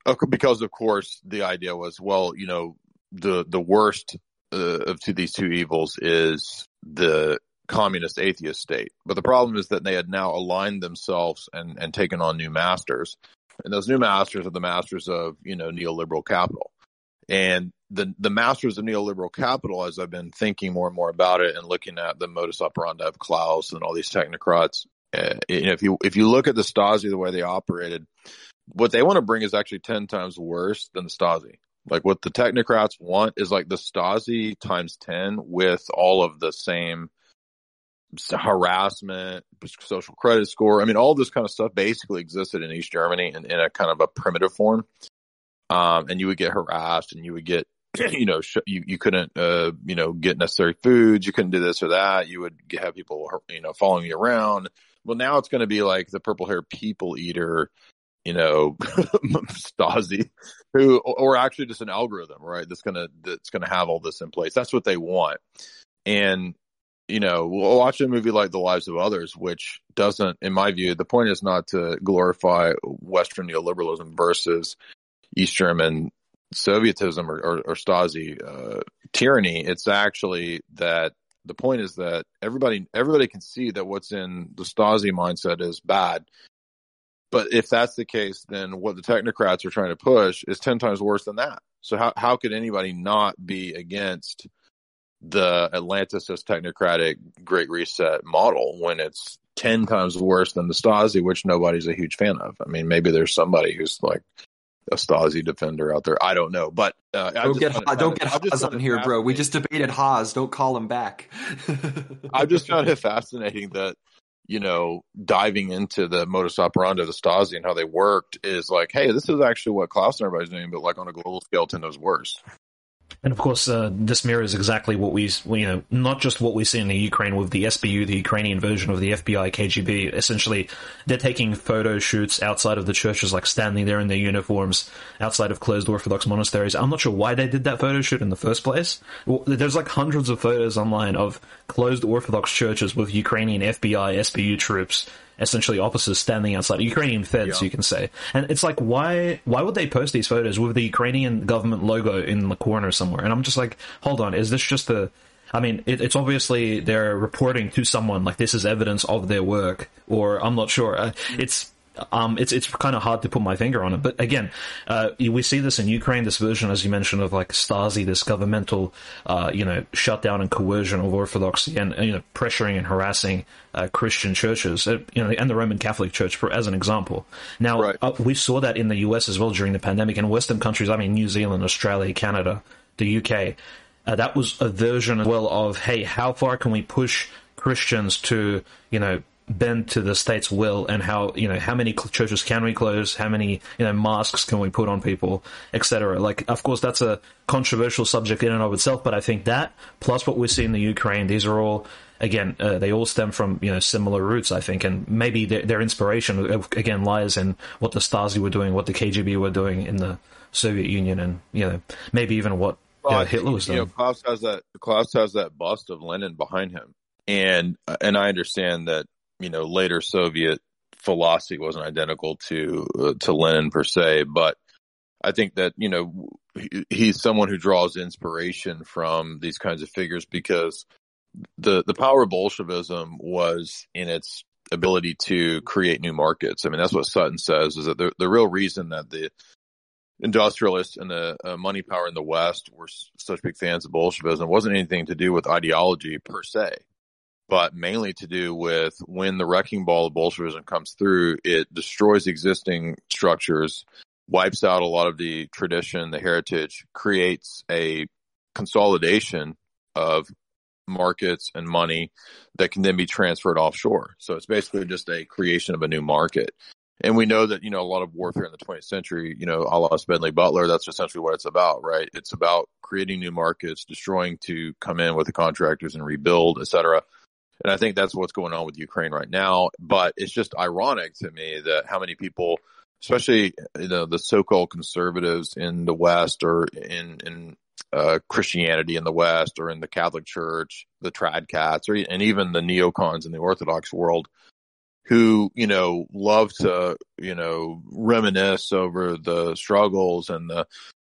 S3: uh, because of course the idea was, well, you know, the the worst uh, of these two evils is the communist atheist state. But the problem is that they had now aligned themselves and and taken on new masters, and those new masters are the masters of you know neoliberal capital. And the the masters of neoliberal capital, as I've been thinking more and more about it and looking at the modus operandi of Klaus and all these technocrats, uh, you know, if you if you look at the Stasi the way they operated, what they want to bring is actually ten times worse than the Stasi. Like what the technocrats want is like the Stasi times ten with all of the same harassment, social credit score. I mean, all this kind of stuff basically existed in East Germany in, in a kind of a primitive form. Um, and you would get harassed and you would get, you know, sh- you, you couldn't, uh, you know, get necessary foods. You couldn't do this or that. You would have people, you know, following you around. Well, now it's going to be like the purple hair people eater, you know, Stasi, who, or actually just an algorithm, right? That's going to, that's going to have all this in place. That's what they want. And, you know, we'll watch a movie like The Lives of Others, which doesn't, in my view, the point is not to glorify Western neoliberalism versus East German Sovietism or, or, or Stasi uh, tyranny. It's actually that the point is that everybody everybody can see that what's in the Stasi mindset is bad. But if that's the case, then what the technocrats are trying to push is ten times worse than that. So how how could anybody not be against the Atlanticist technocratic Great Reset model when it's ten times worse than the Stasi, which nobody's a huge fan of? I mean, maybe there's somebody who's like a Stasi defender out there. I don't know, but uh,
S1: don't get Ha- don't get Haas on here, bro. We just debated Haas. Don't call him back.
S3: I just found it fascinating that you know diving into the modus operandi of the Stasi and how they worked is like, hey, this is actually what Klaus and everybody's doing, but like on a global scale, ten times worse.
S2: And of course, uh, this mirrors exactly what we, you know, not just what we see in the Ukraine with the SBU, the Ukrainian version of the FBI, KGB. Essentially, they're taking photo shoots outside of the churches, like standing there in their uniforms outside of closed Orthodox monasteries. I'm not sure why they did that photo shoot in the first place. There's like hundreds of photos online of closed Orthodox churches with Ukrainian FBI, SBU troops essentially officers standing outside Ukrainian feds,
S3: Yeah.
S2: you can say. And it's like, why why would they post these photos with the Ukrainian government logo in the corner somewhere? And I'm just like, hold on, is this just a? I mean, it, it's obviously they're reporting to someone like this is evidence of their work, or I'm not sure. Uh, it's Um, it's it's kind of hard to put my finger on it, but again, uh, we see this in Ukraine. This version, as you mentioned, of like Stasi, this governmental, uh, you know, shutdown and coercion of Orthodoxy, and you know, pressuring and harassing uh, Christian churches, uh, you know, and the Roman Catholic Church, for as an example. Now,
S3: Right.
S2: uh, we saw that in the U.S. as well during the pandemic, in Western countries. I mean, New Zealand, Australia, Canada, the UK. Uh, that was a version as well of, hey, how far can we push Christians to, you know, bend to the state's will, and how, you know, how many churches can we close, how many, you know, masks can we put on people, etc. Like, of course, that's a controversial subject in and of itself, but I think that plus what we see in the Ukraine, these are all. Again, uh, they all stem from you know similar roots, I think, and maybe their, their inspiration uh, again lies in what the Stasi were doing, what the KGB were doing in the Soviet Union, and you know maybe even what
S3: Well,
S2: uh,
S3: I think,
S2: Hitler was
S3: you know. Klaus has that. Klaus has that bust of Lenin behind him, and and I understand that you know later Soviet philosophy wasn't identical to uh, to Lenin per se, but I think that you know he, he's someone who draws inspiration from these kinds of figures because the the power of Bolshevism was in its ability to create new markets. I mean, that's what Sutton says is that the the real reason that the industrialists and the uh, money power in the West were s- such big fans of Bolshevism wasn't anything to do with ideology per se, but mainly to do with when the wrecking ball of Bolshevism comes through, it destroys existing structures, wipes out a lot of the tradition, the heritage, creates a consolidation of markets and money that can then be transferred offshore. So it's basically just a creation of a new market. And we know that, you know, a lot of warfare in the 20th century, you know, a la Smedley Butler, that's essentially what it's about, right? It's about creating new markets, destroying to come in with the contractors and rebuild, et cetera. And I think that's what's going on with Ukraine right now. But it's just ironic to me that how many people, especially you know, the so-called conservatives in the West or in, in uh, Christianity in the West or in the Catholic Church, the trad cats, or and even the neocons in the Orthodox world, who you know love to you know reminisce over the struggles and the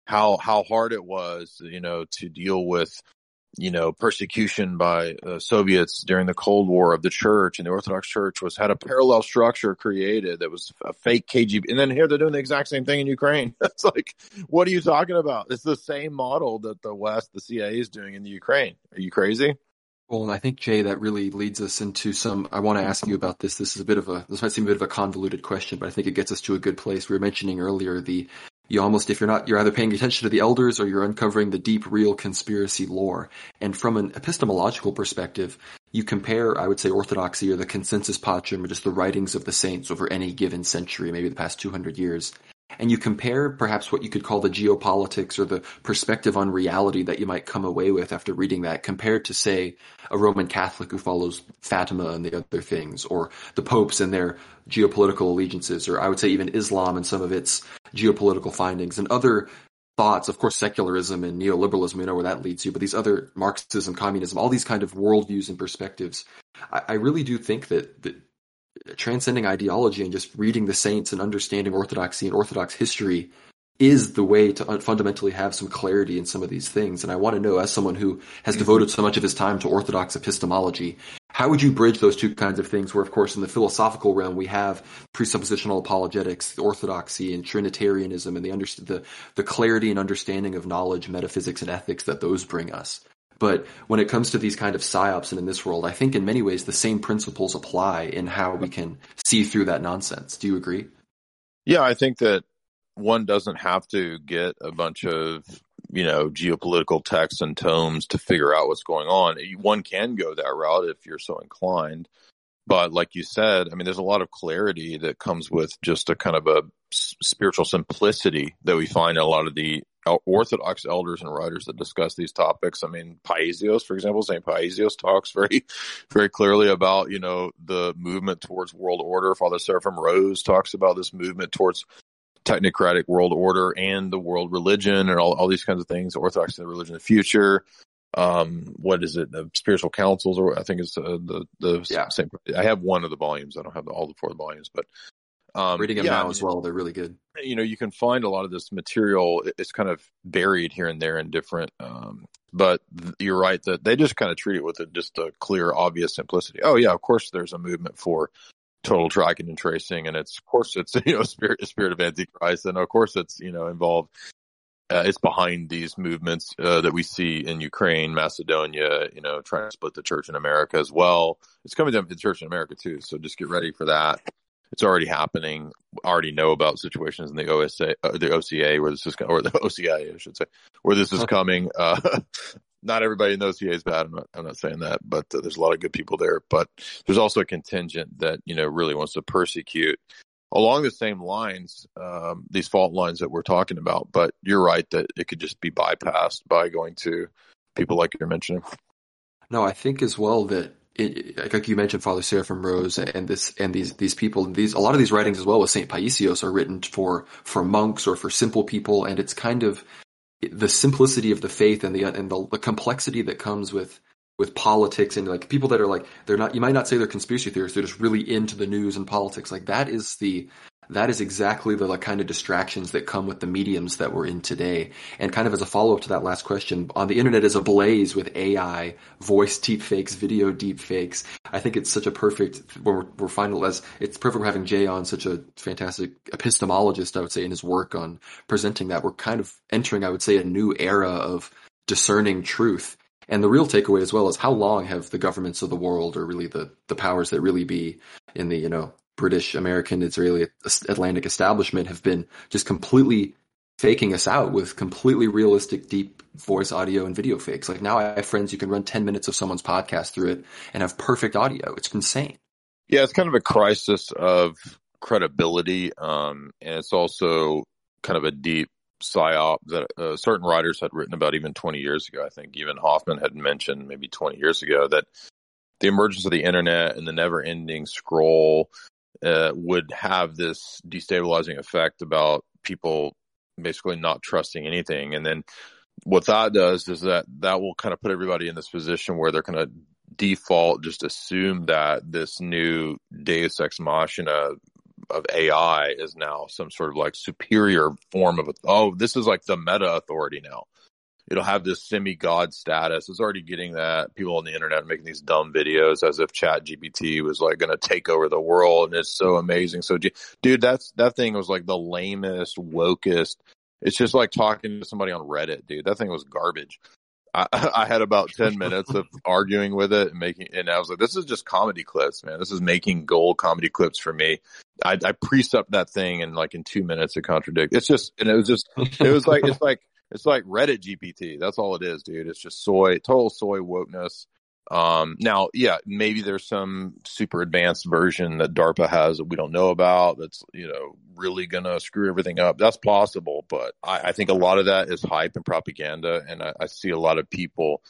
S3: how how hard it was you know to deal with you know persecution by uh, Soviets during the Cold War of the Church and the Orthodox Church was had a parallel structure created that was a fake KGB, and then here they're doing the exact same thing in Ukraine. it's like, what are you talking about? It's the same model that the West, the CIA, is doing in the Ukraine. Are you crazy?
S1: Well, and I think Jay, that really leads us into some. I want to ask you about this. This is a bit of a. This might seem a bit of a convoluted question, but I think it gets us to a good place. We were mentioning earlier the. You almost, if you're not, you're either paying attention to the elders or you're uncovering the deep, real conspiracy lore. And from an epistemological perspective, you compare, I would say, orthodoxy or the consensus patrum or just the writings of the saints over any given century, maybe the past 200 years. And you compare perhaps what you could call the geopolitics or the perspective on reality that you might come away with after reading that compared to, say, a Roman Catholic who follows Fatima and the other things, or the popes and their geopolitical allegiances, or I would say even Islam and some of its geopolitical findings and other thoughts, of course, secularism and neoliberalism, we know where that leads you, but these other Marxism, communism, all these kind of worldviews and perspectives. I, I really do think that, that transcending ideology and just reading the saints and understanding orthodoxy and orthodox history is the way to fundamentally have some clarity in some of these things. And I want to know, as someone who has mm-hmm. devoted so much of his time to orthodox epistemology, how would you bridge those two kinds of things? Where, of course, in the philosophical realm, we have presuppositional apologetics, orthodoxy, and Trinitarianism, and the, under- the the clarity and understanding of knowledge, metaphysics, and ethics that those bring us. But when it comes to these kind of psyops and in this world, I think in many ways the same principles apply in how we can see through that nonsense. Do you agree?
S3: Yeah, I think that one doesn't have to get a bunch of you know geopolitical texts and tomes to figure out what's going on. One can go that route if you're so inclined. But like you said, I mean, there's a lot of clarity that comes with just a kind of a spiritual simplicity that we find in a lot of the Orthodox elders and writers that discuss these topics. I mean, Paisios, for example, St. Paisios talks very, very clearly about, you know, the movement towards world order. Father Seraphim Rose talks about this movement towards technocratic world order and the world religion and all, all these kinds of things, Orthodox and the religion of the future. Um, what is it? The spiritual councils, or I think it's uh, the the
S1: yeah.
S3: same. I have one of the volumes. I don't have the, all the four volumes, but um,
S1: reading them
S3: yeah,
S1: now
S3: I mean,
S1: as well. They're really good.
S3: You know, you can find a lot of this material. It's kind of buried here and there in different. Um, but you're right that they just kind of treat it with a, just a clear, obvious simplicity. Oh yeah, of course, there's a movement for total tracking and tracing, and it's of course it's you know spirit spirit of antichrist, and of course it's you know involved. Uh, it's behind these movements uh, that we see in Ukraine, Macedonia, you know, trying to split the church in America as well. It's coming down to the church in America too, so just get ready for that. It's already happening. Already know about situations in the OSA, uh, the OCA, where this is, or the OCI, I should say, where this is coming. Uh, not everybody in the OCA is bad. I'm not, I'm not saying that, but uh, there's a lot of good people there. But there's also a contingent that you know really wants to persecute along the same lines, um, these fault lines that we're talking about. But you're right that it could just be bypassed by going to people like you're mentioning.
S1: No, I think as well that it, like you mentioned, Father Seraphim Rose and this and these these people, these a lot of these writings as well with Saint Paisios are written for for monks or for simple people, and it's kind of the simplicity of the faith and the and the, the complexity that comes with with politics and like people that are like they're not you might not say they're conspiracy theorists they're just really into the news and politics. Like that is the that is exactly the like, kind of distractions that come with the mediums that we're in today. And kind of as a follow up to that last question, on the internet is ablaze with AI, voice deepfakes, video deepfakes. I think it's such a perfect, we're, we're finding as, it's perfect we're having Jay on such a fantastic epistemologist, I would say, in his work on presenting that. We're kind of entering, I would say, a new era of discerning truth. And the real takeaway as well is how long have the governments of the world or really the, the powers that really be in the, you know, British, American, Israeli, Atlantic establishment have been just completely faking us out with completely realistic, deep voice, audio, and video fakes. Like now, I have friends you can run 10 minutes of someone's podcast through it and have perfect audio. It's insane.
S3: Yeah, it's kind of a crisis of credibility. Um, and it's also kind of a deep psyop that uh, certain writers had written about even 20 years ago. I think even Hoffman had mentioned maybe 20 years ago that the emergence of the internet and the never ending scroll uh, would have this destabilizing effect about people basically not trusting anything. And then what that does is that that will kind of put everybody in this position where they're going to default, just assume that this new Deus Ex Machina of AI is now some sort of like superior form of, oh, this is like the meta authority now it'll have this semi god status. It's already getting that. People on the internet making these dumb videos as if Chat GPT was like going to take over the world, and it's so amazing. So, dude, that's that thing was like the lamest, wokest. It's just like talking to somebody on Reddit, dude. That thing was garbage. I, I had about 10 minutes of arguing with it and making, and I was like, this is just comedy clips, man. This is making gold comedy clips for me. I, I precept that thing and like in two minutes to contradict. It's just, and it was just, it was like, it's like, it's like Reddit GPT. That's all it is, dude. It's just soy, total soy wokeness. Um, now, yeah, maybe there's some super advanced version that DARPA has that we don't know about that's, you know, really gonna screw everything up. That's possible, but I, I think a lot of that is hype and propaganda. And I, I, see a lot of people,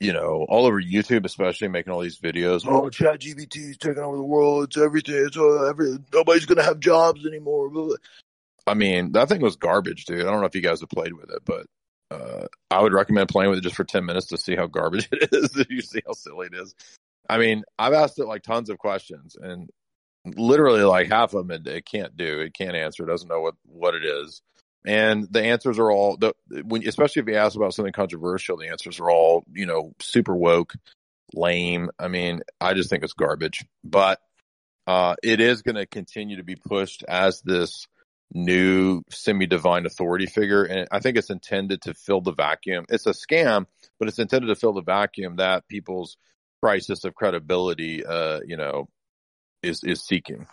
S3: you know, all over YouTube, especially making all these videos. Oh, chat GPT is taking over the world. It's everything. It's uh, every, nobody's gonna have jobs anymore. I mean, that thing was garbage, dude. I don't know if you guys have played with it, but uh, I would recommend playing with it just for 10 minutes to see how garbage it is. you see how silly it is. I mean, I've asked it like tons of questions and literally like half of them it, it can't do. It can't answer. It doesn't know what, what it is. And the answers are all, the, when, especially if you ask about something controversial, the answers are all, you know, super woke, lame. I mean, I just think it's garbage, but, uh, it is going to continue to be pushed as this, new semi-divine authority figure. And I think it's intended to fill the vacuum. It's a scam, but it's intended to fill the vacuum that people's crisis of credibility, uh, you know, is, is seeking.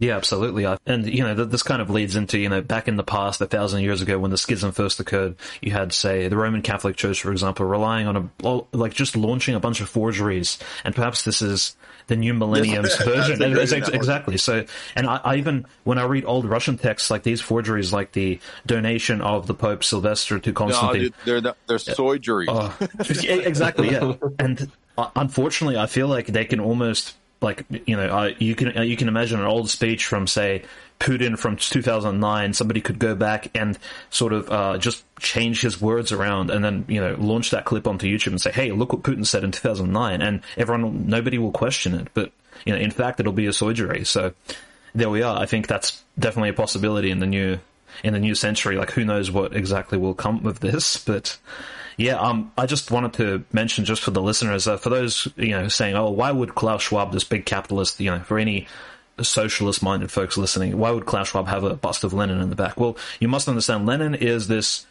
S2: Yeah, absolutely. And, you know, this kind of leads into, you know, back in the past, a thousand years ago when the schism first occurred, you had, say, the Roman Catholic Church, for example, relying on a, like just launching a bunch of forgeries. And perhaps this is the new millennium's version. exactly. So, and I, I, even, when I read old Russian texts like these forgeries, like the donation of the Pope Sylvester to Constantine.
S3: No, they're, they're.
S2: Uh, exactly, yeah. And uh, unfortunately, I feel like they can almost like you know uh, you can uh, you can imagine an old speech from say Putin from 2009 somebody could go back and sort of uh, just change his words around and then you know launch that clip onto YouTube and say hey look what Putin said in 2009 and everyone nobody will question it but you know in fact it'll be a soldiery. So there we are. I think that's definitely a possibility in the new in the new century. Like who knows what exactly will come of this but yeah, um, I just wanted to mention, just for the listeners, uh, for those you know saying, "Oh, why would Klaus Schwab, this big capitalist, you know, for any socialist minded folks listening, why would Klaus Schwab have a bust of Lenin in the back? Well, you must understand Lenin is this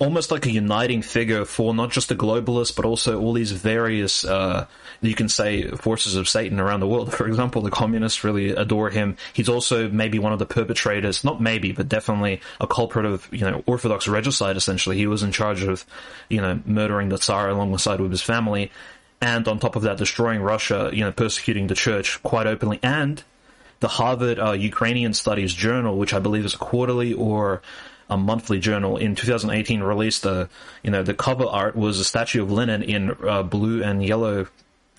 S2: almost like a uniting figure for not just the globalists, but also all these various, uh, you can say, forces of Satan around the world. For example, the communists really adore him. He's also maybe one of the perpetrators, not maybe, but definitely a culprit of, you know, Orthodox regicide, essentially. He was in charge of, you know, murdering the Tsar alongside with his family. And on top of that, destroying Russia, you know, persecuting the church quite openly. And the Harvard uh, Ukrainian Studies Journal, which I believe is a quarterly or a monthly journal in 2018 released the you know the cover art was a statue of Lenin in uh, blue and yellow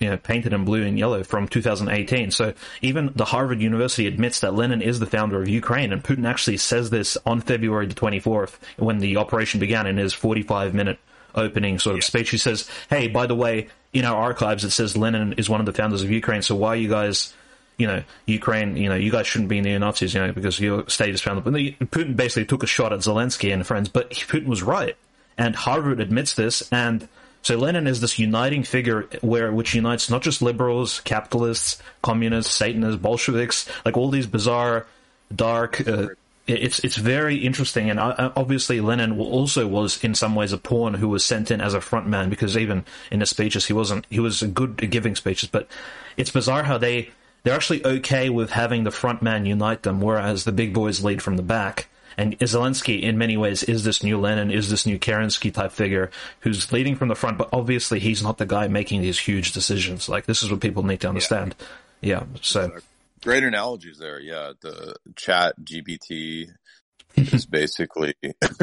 S2: you know, painted in blue and yellow from 2018. So even the Harvard University admits that Lenin is the founder of Ukraine, and Putin actually says this on February the 24th when the operation began in his 45 minute opening sort of speech. He says, "Hey, by the way, in our archives it says Lenin is one of the founders of Ukraine. So why are you guys?" You know, Ukraine, you know, you guys shouldn't be neo Nazis, you know, because your state is founded. Putin basically took a shot at Zelensky and friends, but Putin was right. And Harvard admits this. And so Lenin is this uniting figure where, which unites not just liberals, capitalists, communists, Satanists, Bolsheviks, like all these bizarre, dark, uh, it's it's very interesting, and uh, obviously Lenin also was in some ways a pawn who was sent in as a front man because even in his speeches he wasn't he was good at giving speeches, but it's bizarre how they they're actually okay with having the front man unite them, whereas the big boys lead from the back. And Zelensky, in many ways, is this new Lenin, is this new Kerensky type figure who's leading from the front, but obviously he's not the guy making these huge decisions. Like, this is what people need to understand. Yeah. yeah so.
S3: Great analogies there. Yeah. The chat GPT is basically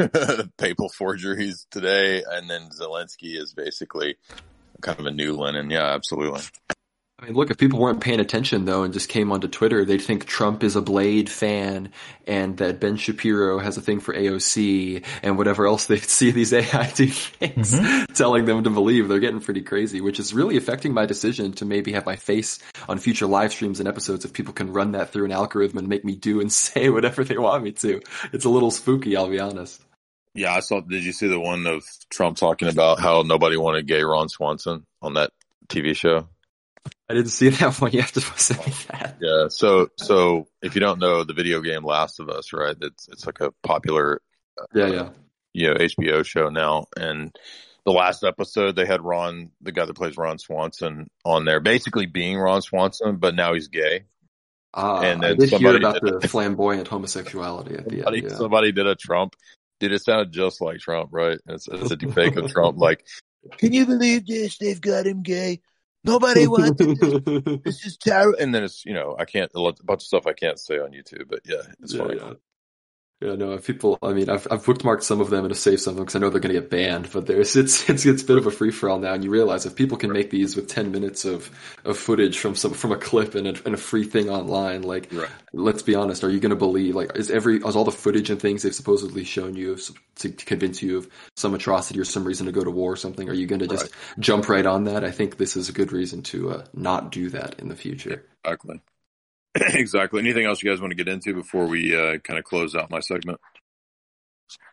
S3: papal forgeries today. And then Zelensky is basically kind of a new Lenin. Yeah, absolutely.
S1: I mean, look, if people weren't paying attention though and just came onto Twitter, they'd think Trump is a Blade fan and that Ben Shapiro has a thing for AOC and whatever else They'd see these AI do things mm-hmm. telling them to believe. They're getting pretty crazy, which is really affecting my decision to maybe have my face on future live streams and episodes if people can run that through an algorithm and make me do and say whatever they want me to. It's a little spooky, I'll be honest.
S3: Yeah, I saw. Did you see the one of Trump talking about how nobody wanted gay Ron Swanson on that TV show?
S1: I didn't see that one. You have to say that.
S3: Yeah. So, so if you don't know the video game Last of Us, right? It's it's like a popular,
S1: uh, yeah, yeah,
S3: you know, HBO show now. And the last episode, they had Ron, the guy that plays Ron Swanson, on there, basically being Ron Swanson, but now he's gay.
S1: Uh, and then I did hear about did, the flamboyant homosexuality at the
S3: somebody,
S1: end. Yeah.
S3: Somebody did a Trump. Dude, it sounded just like Trump, right? It's, it's a deepfake of Trump. Like, can you believe this? They've got him gay. Nobody wants this. this is terrible. And then it's, you know, I can't, a bunch of stuff I can't say on YouTube, but yeah, it's yeah, funny. Yeah.
S1: Yeah, no, people. I mean, I've I've bookmarked some of them and to save some of them because I know they're going to get banned. But there's it's it's it's a bit of a free for all now, and you realize if people can make these with ten minutes of, of footage from some from a clip and a, and a free thing online, like right. let's be honest, are you going to believe like is every is all the footage and things they've supposedly shown you to, to convince you of some atrocity or some reason to go to war or something? Are you going to just right. jump right on that? I think this is a good reason to uh, not do that in the future.
S3: Exactly. exactly. Anything else you guys want to get into before we uh, kind of close out my segment?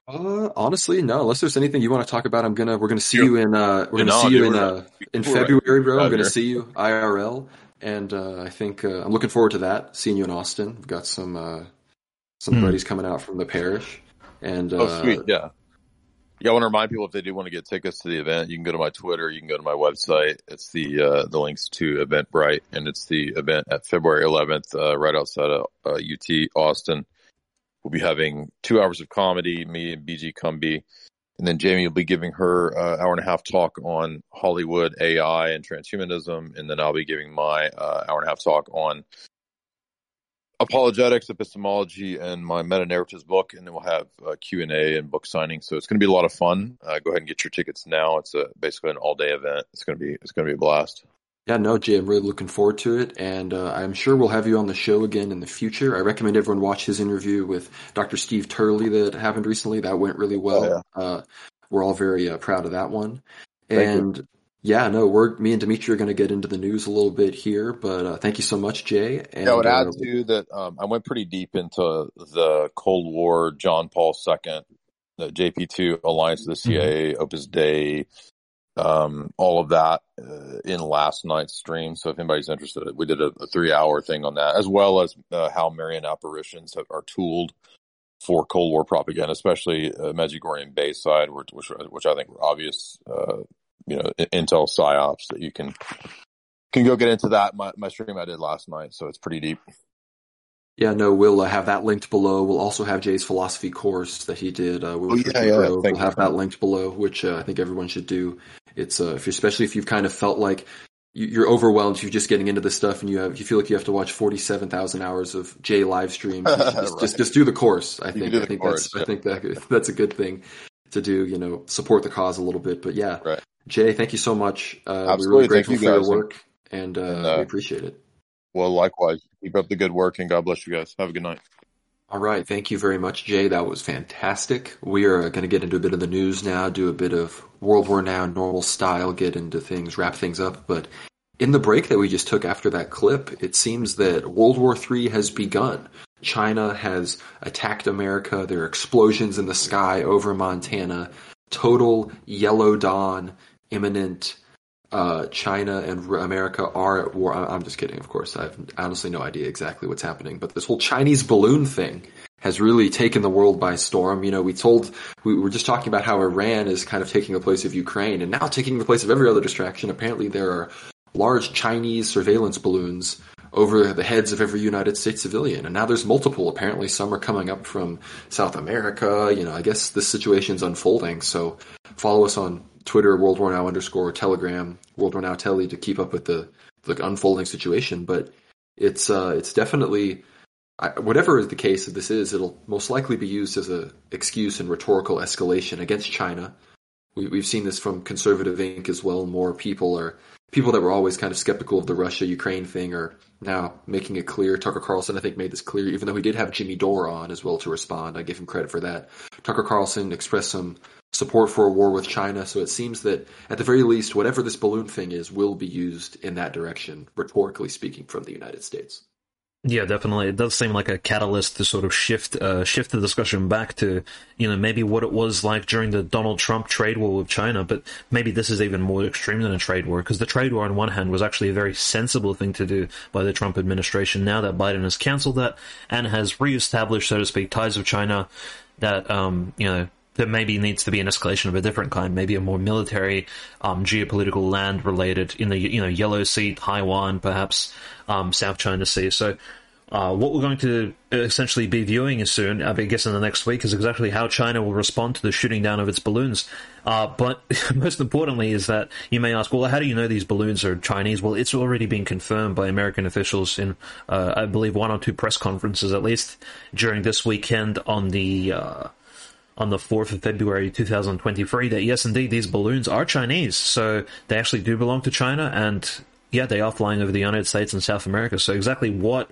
S1: Uh, honestly, no. Unless there's anything you want to talk about, I'm gonna we're gonna see you in uh we're gonna no, see you in uh in February, bro. I'm gonna see you IRL, and uh, I think uh, I'm looking forward to that. Seeing you in Austin. We've got some uh some mm. buddies coming out from the parish, and
S3: oh, uh, oh sweet, yeah. Yeah, I want to remind people if they do want to get tickets to the event, you can go to my Twitter, you can go to my website. It's the uh, the links to Eventbrite, and it's the event at February 11th, uh, right outside of uh, UT Austin. We'll be having two hours of comedy, me and BG Cumby, and then Jamie will be giving her uh, hour and a half talk on Hollywood AI and transhumanism, and then I'll be giving my uh, hour and a half talk on apologetics, epistemology, and my meta narratives book, and then we'll have Q and A and book signing. So it's going to be a lot of fun. Uh, go ahead and get your tickets now. It's a basically an all day event. It's going to be it's going to be a blast.
S1: Yeah, no, Jay, I'm really looking forward to it, and uh, I'm sure we'll have you on the show again in the future. I recommend everyone watch his interview with Dr. Steve Turley that happened recently. That went really well. Oh, yeah. uh, we're all very uh, proud of that one. Thank and you. Yeah, no, we're me and Dimitri are going to get into the news a little bit here, but uh, thank you so much, Jay.
S3: And, yeah, I would add uh, to that. Um, I went pretty deep into the Cold War, John Paul II, the JP2 Alliance of the CIA, mm-hmm. Opus Dei, um, all of that uh, in last night's stream. So if anybody's interested, we did a, a three hour thing on that, as well as uh, how Marian apparitions have, are tooled for Cold War propaganda, especially uh, Medjugorje Bayside, which, which, which I think were obvious, uh, you know, intel psyops that you can can go get into that. My, my stream I did last night, so it's pretty deep.
S1: Yeah, no, we'll uh, have that linked below. We'll also have Jay's philosophy course that he did. Uh,
S3: oh, yeah, yeah.
S1: We'll have that linked below, which uh, I think everyone should do. It's uh, if especially if you've kind of felt like you're overwhelmed, you're just getting into this stuff, and you have you feel like you have to watch forty seven thousand hours of Jay live streams. Just, right. just, just do the course. I think I think course, that's yeah. I think that that's a good thing to do. You know, support the cause a little bit. But yeah,
S3: right.
S1: Jay, thank you so much. Uh, we're really grateful you for your work, and, uh, and uh, we appreciate it.
S3: Well, likewise. Keep up the good work, and God bless you guys. Have a good night.
S1: All right. Thank you very much, Jay. That was fantastic. We are going to get into a bit of the news now, do a bit of World War Now normal style, get into things, wrap things up. But in the break that we just took after that clip, it seems that World War III has begun. China has attacked America. There are explosions in the sky over Montana. Total yellow dawn, imminent uh, China and America are at war. I'm just kidding, of course. I have honestly no idea exactly what's happening, but this whole Chinese balloon thing has really taken the world by storm. You know, we told, we were just talking about how Iran is kind of taking the place of Ukraine and now taking the place of every other distraction. Apparently there are large Chinese surveillance balloons over the heads of every United States civilian. And now there's multiple. Apparently some are coming up from South America. You know, I guess this situation's unfolding. So follow us on Twitter, World War Now underscore Telegram, World War Now Telly to keep up with the the unfolding situation. But it's uh, it's definitely I, whatever is the case this is, it'll most likely be used as a excuse and rhetorical escalation against China. We, we've seen this from Conservative Inc. as well. More people are people that were always kind of skeptical of the Russia Ukraine thing are now making it clear. Tucker Carlson, I think, made this clear, even though he did have Jimmy Dore on as well to respond. I give him credit for that. Tucker Carlson expressed some support for a war with China. So it seems that at the very least, whatever this balloon thing is, will be used in that direction, rhetorically speaking, from the United States.
S2: Yeah, definitely. It does seem like a catalyst to sort of shift uh, shift the discussion back to you know maybe what it was like during the Donald Trump trade war with China, but maybe this is even more extreme than a trade war because the trade war on one hand was actually a very sensible thing to do by the Trump administration. Now that Biden has cancelled that and has reestablished, so to speak, ties with China, that um, you know there maybe needs to be an escalation of a different kind, maybe a more military, um, geopolitical land related in the you know Yellow Sea, Taiwan, perhaps um, South China Sea. So. Uh, what we're going to essentially be viewing soon, I guess in the next week, is exactly how China will respond to the shooting down of its balloons. Uh, but most importantly is that you may ask, well, how do you know these balloons are Chinese? Well, it's already been confirmed by American officials in, uh, I believe, one or two press conferences at least during this weekend on the uh, on the 4th of February 2023 that yes, indeed, these balloons are Chinese. So they actually do belong to China, and yeah, they are flying over the United States and South America. So exactly what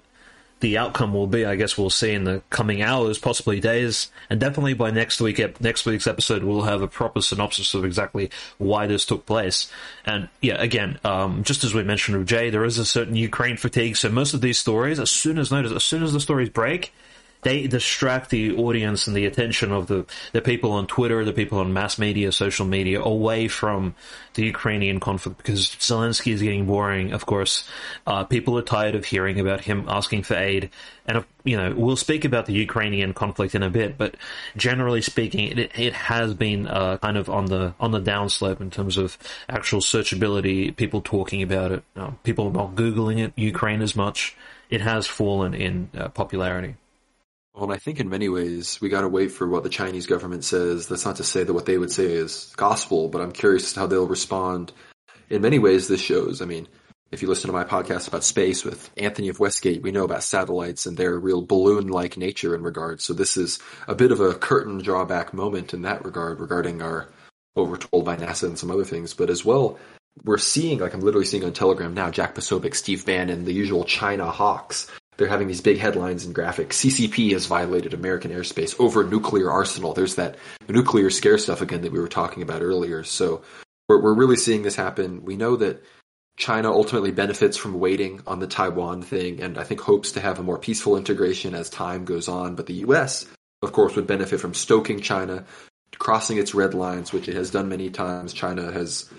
S2: the outcome will be, I guess we'll see in the coming hours, possibly days, and definitely by next week. Next week's episode, we'll have a proper synopsis of exactly why this took place. And yeah, again, um, just as we mentioned with Jay, there is a certain Ukraine fatigue. So most of these stories, as soon as notice, as soon as the stories break, they distract the audience and the attention of the, the people on Twitter, the people on mass media, social media, away from the Ukrainian conflict because Zelensky is getting boring. Of course, uh, people are tired of hearing about him asking for aid, and you know we'll speak about the Ukrainian conflict in a bit. But generally speaking, it, it has been uh, kind of on the on the downslope in terms of actual searchability. People talking about it, uh, people not googling it, Ukraine as much. It has fallen in uh, popularity.
S1: Well, and I think in many ways we got to wait for what the Chinese government says. That's not to say that what they would say is gospel, but I'm curious how they'll respond. In many ways, this shows. I mean, if you listen to my podcast about space with Anthony of Westgate, we know about satellites and their real balloon-like nature in regard. So this is a bit of a curtain drawback moment in that regard regarding our what we're told by NASA and some other things. But as well, we're seeing, like I'm literally seeing on Telegram now, Jack Posobiec, Steve Bannon, the usual China hawks they're having these big headlines and graphics. CCP has violated American airspace over a nuclear arsenal. There's that nuclear scare stuff again that we were talking about earlier. So we're, we're really seeing this happen. We know that China ultimately benefits from waiting on the Taiwan thing and I think hopes to have a more peaceful integration as time goes on. But the US, of course, would benefit from stoking China, crossing its red lines, which it has done many times. China has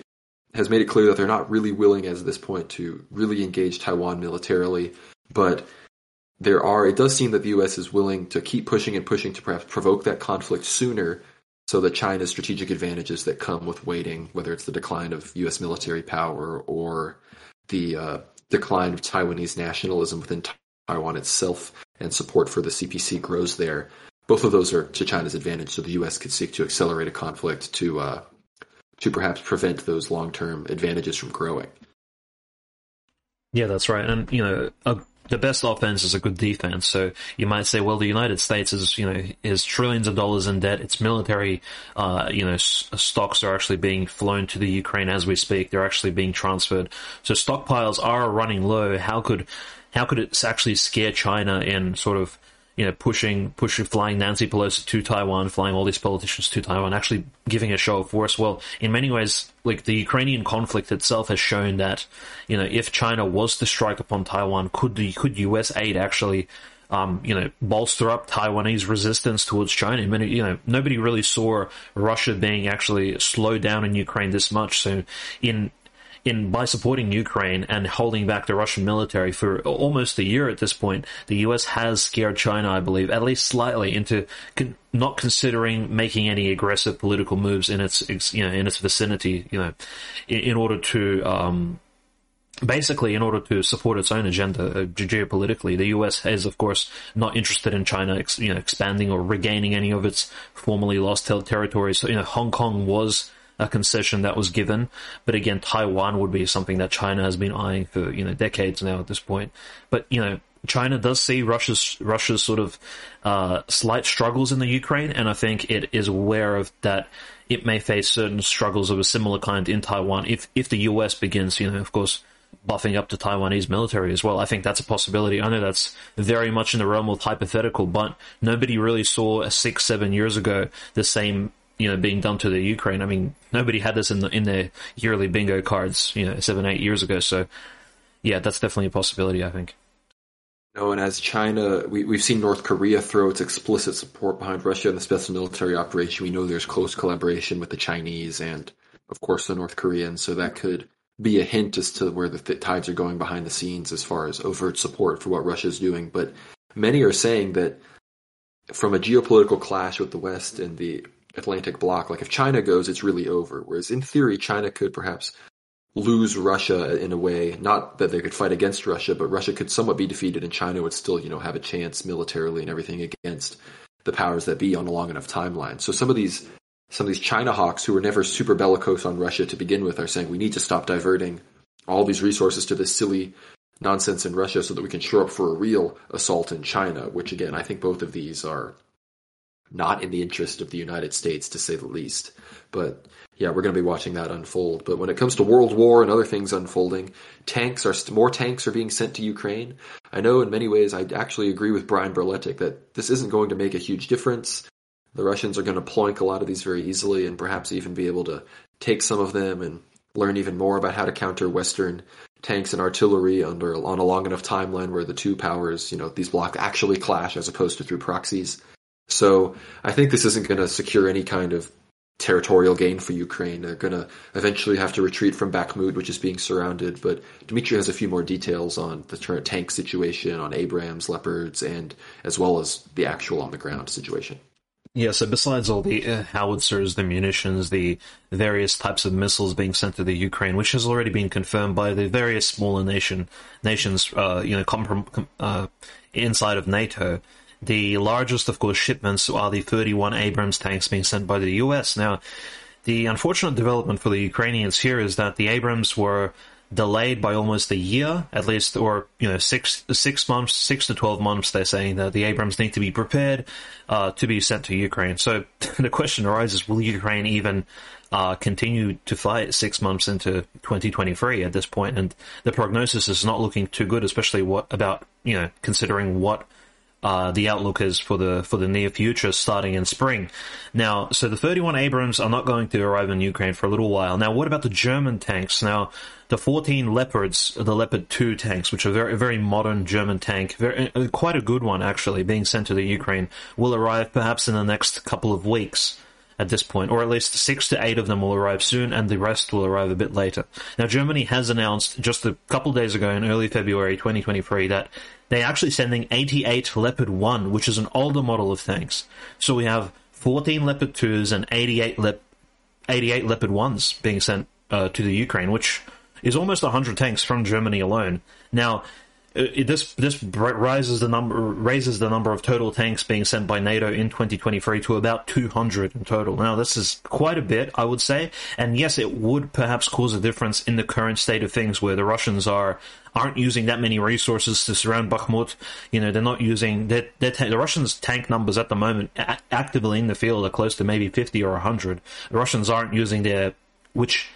S1: has made it clear that they're not really willing at this point to really engage Taiwan militarily, but there are it does seem that the US is willing to keep pushing and pushing to perhaps provoke that conflict sooner so that China's strategic advantages that come with waiting, whether it's the decline of US military power or the uh, decline of Taiwanese nationalism within Taiwan itself and support for the CPC grows there. Both of those are to China's advantage, so the U.S. could seek to accelerate a conflict to uh, to perhaps prevent those long term advantages from growing.
S2: Yeah, that's right, and you know, a, the best offense is a good defense. So you might say, well, the United States is you know is trillions of dollars in debt. Its military, uh, you know, s- stocks are actually being flown to the Ukraine as we speak. They're actually being transferred. So stockpiles are running low. How could how could it actually scare China in sort of you know, pushing, pushing, flying Nancy Pelosi to Taiwan, flying all these politicians to Taiwan, actually giving a show of force. Well, in many ways, like the Ukrainian conflict itself has shown that, you know, if China was to strike upon Taiwan, could the, could US aid actually, um, you know, bolster up Taiwanese resistance towards China? Many, you know, nobody really saw Russia being actually slowed down in Ukraine this much. So in, in by supporting Ukraine and holding back the Russian military for almost a year at this point, the U.S. has scared China, I believe, at least slightly into con- not considering making any aggressive political moves in its, you know in its vicinity, you know, in, in order to. Um, basically, in order to support its own agenda uh, geopolitically, the U.S. is, of course, not interested in China, ex- you know, expanding or regaining any of its formerly lost territories. So, you know, Hong Kong was a concession that was given. But again, Taiwan would be something that China has been eyeing for you know decades now at this point. But you know, China does see Russia's Russia's sort of uh, slight struggles in the Ukraine, and I think it is aware of that. It may face certain struggles of a similar kind in Taiwan if if the U.S. begins, you know, of course, buffing up the Taiwanese military as well. I think that's a possibility. I know that's very much in the realm of hypothetical, but nobody really saw six, seven years ago the same you know being done to the Ukraine. I mean, nobody had this in the in their yearly bingo cards, you know, seven eight years ago. So, yeah, that's definitely a possibility. I think.
S1: No, and as China, we, we've seen North Korea throw its explicit support behind Russia in the special military operation. We know there's close collaboration with the Chinese and, of course, the North Koreans. So that could be a hint as to where the th- tides are going behind the scenes as far as overt support for what Russia's doing. But many are saying that from a geopolitical clash with the West and the Atlantic bloc. Like if China goes, it's really over. Whereas in theory, China could perhaps lose Russia in a way, not that they could fight against Russia, but Russia could somewhat be defeated and China would still, you know, have a chance militarily and everything against the powers that be on a long enough timeline. So some of these some of these China hawks who were never super bellicose on Russia to begin with are saying we need to stop diverting all these resources to this silly nonsense in Russia so that we can shore up for a real assault in China, which again, I think both of these are not in the interest of the United States, to say the least. But yeah, we're going to be watching that unfold. But when it comes to World War and other things unfolding, tanks are more tanks are being sent to Ukraine. I know in many ways I actually agree with Brian Berletic that this isn't going to make a huge difference. The Russians are going to ploink a lot of these very easily and perhaps even be able to take some of them and learn even more about how to counter Western tanks and artillery under on a long enough timeline where the two powers, you know, these blocks actually clash as opposed to through proxies. So I think this isn't going to secure any kind of territorial gain for Ukraine. They're going to eventually have to retreat from Bakhmut, which is being surrounded. But Dmitriy has a few more details on the current tank situation, on Abrams, Leopards, and as well as the actual on the ground situation.
S2: Yeah, so besides all the uh, howitzers, the munitions, the various types of missiles being sent to the Ukraine, which has already been confirmed by the various smaller nation nations, uh, you know, com- uh, inside of NATO, the largest, of course, shipments are the 31 Abrams tanks being sent by the US. Now, the unfortunate development for the Ukrainians here is that the Abrams were delayed by almost a year, at least, or you know, six six months, six to twelve months. They're saying that the Abrams need to be prepared uh, to be sent to Ukraine. So the question arises: Will Ukraine even uh, continue to fight six months into 2023 at this point? And the prognosis is not looking too good, especially what about you know considering what uh, the outlook is for the for the near future, starting in spring. Now, so the 31 Abrams are not going to arrive in Ukraine for a little while. Now, what about the German tanks? Now, the 14 Leopards, the Leopard 2 tanks, which are very very modern German tank, very, uh, quite a good one actually, being sent to the Ukraine, will arrive perhaps in the next couple of weeks. At this point, or at least six to eight of them will arrive soon, and the rest will arrive a bit later. Now, Germany has announced just a couple days ago in early February 2023 that they're actually sending 88 Leopard 1, which is an older model of tanks. So we have 14 Leopard 2s and 88, Lep- 88 Leopard 1s being sent uh, to the Ukraine, which is almost 100 tanks from Germany alone. Now, Uh, it, this this rises the number raises the number of total tanks being sent by NATO in 2023 to about 200 in total. Now this is quite a bit, I would say, and yes, it would perhaps cause a difference in the current state of things where the Russians are aren't using that many resources to surround Bakhmut. You know, they're not using ta- the Russians' tank numbers at the moment a- actively in the field are close to maybe 50 or 100. The Russians aren't using their which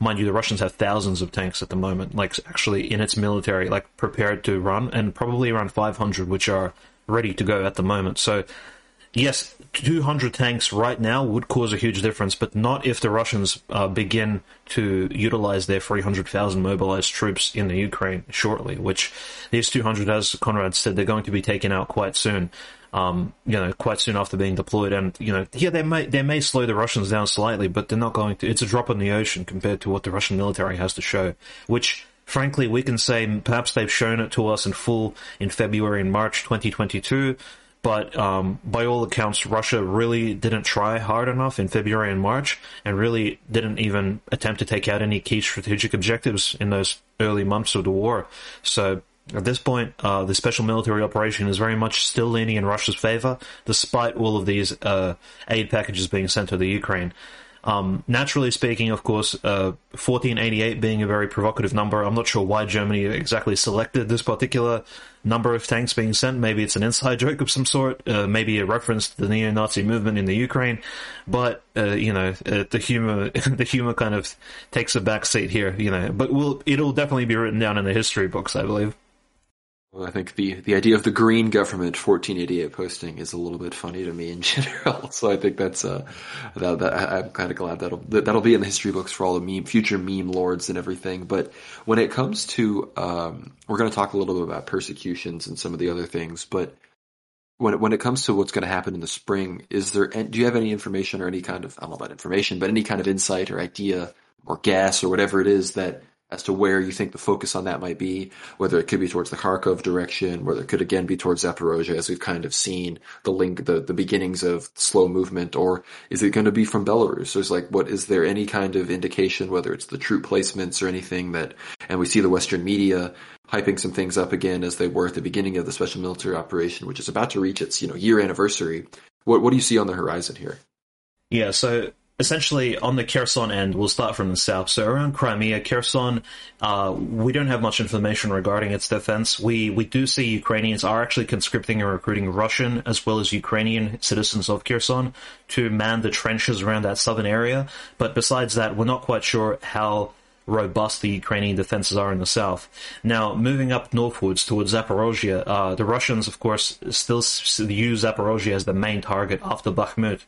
S2: Mind you, the Russians have thousands of tanks at the moment, like actually in its military, like prepared to run, and probably around 500 which are ready to go at the moment. So, yes, 200 tanks right now would cause a huge difference, but not if the Russians uh, begin to utilize their 300,000 mobilized troops in the Ukraine shortly, which these 200, as Conrad said, they're going to be taken out quite soon um, you know, quite soon after being deployed. And you know, yeah, they may they may slow the Russians down slightly, but they're not going to. It's a drop in the ocean compared to what the Russian military has to show, which. Frankly, we can say perhaps they've shown it to us in full in February and March 2022, but um, by all accounts, Russia really didn't try hard enough in February and March, and really didn't even attempt to take out any key strategic objectives in those early months of the war. So at this point, uh, the special military operation is very much still leaning in Russia's favor, despite all of these uh, aid packages being sent to the Ukraine. Um, naturally speaking, of course, uh, 1488 being a very provocative number, I'm not sure why Germany exactly selected this particular number of tanks being sent. Maybe it's an inside joke of some sort, uh, maybe a reference to the neo-Nazi movement in the Ukraine. But uh, you know, uh, the humor, the humor kind of takes a back seat here. You know, but will it'll definitely be written down in the history books, I believe.
S1: Well, I think the, the idea of the green government 1488 posting is a little bit funny to me in general. So I think that's uh, that, that I'm kind of glad that'll that'll be in the history books for all the meme future meme lords and everything. But when it comes to um, we're going to talk a little bit about persecutions and some of the other things. But when when it comes to what's going to happen in the spring, is there do you have any information or any kind of I don't know about information, but any kind of insight or idea or guess or whatever it is that as to where you think the focus on that might be, whether it could be towards the Kharkov direction, whether it could again be towards Zaporozhye, as we've kind of seen the link, the, the beginnings of slow movement, or is it going to be from Belarus? There's like, what is there any kind of indication, whether it's the troop placements or anything that, and we see the Western media hyping some things up again as they were at the beginning of the special military operation, which is about to reach its, you know, year anniversary. What, what do you see on the horizon here?
S2: Yeah, so essentially on the Kherson end, we'll start from the south. So around Crimea, Kherson, uh, we don't have much information regarding its defense. We we do see Ukrainians are actually conscripting and recruiting Russian as well as Ukrainian citizens of Kherson to man the trenches around that southern area. But besides that, we're not quite sure how robust the Ukrainian defenses are in the south. Now, moving up northwards towards Zaporozhye, uh, the Russians, of course, still use Zaporozhye as the main target after Bakhmut.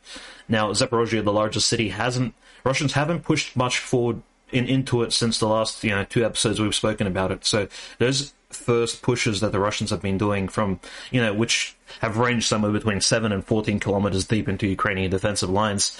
S2: Now, Zaporozhye, the largest city, hasn't Russians haven't pushed much forward in, into it since the last you know two episodes we've spoken about it. So those first pushes that the Russians have been doing from you know which have ranged somewhere between seven and fourteen kilometers deep into Ukrainian defensive lines,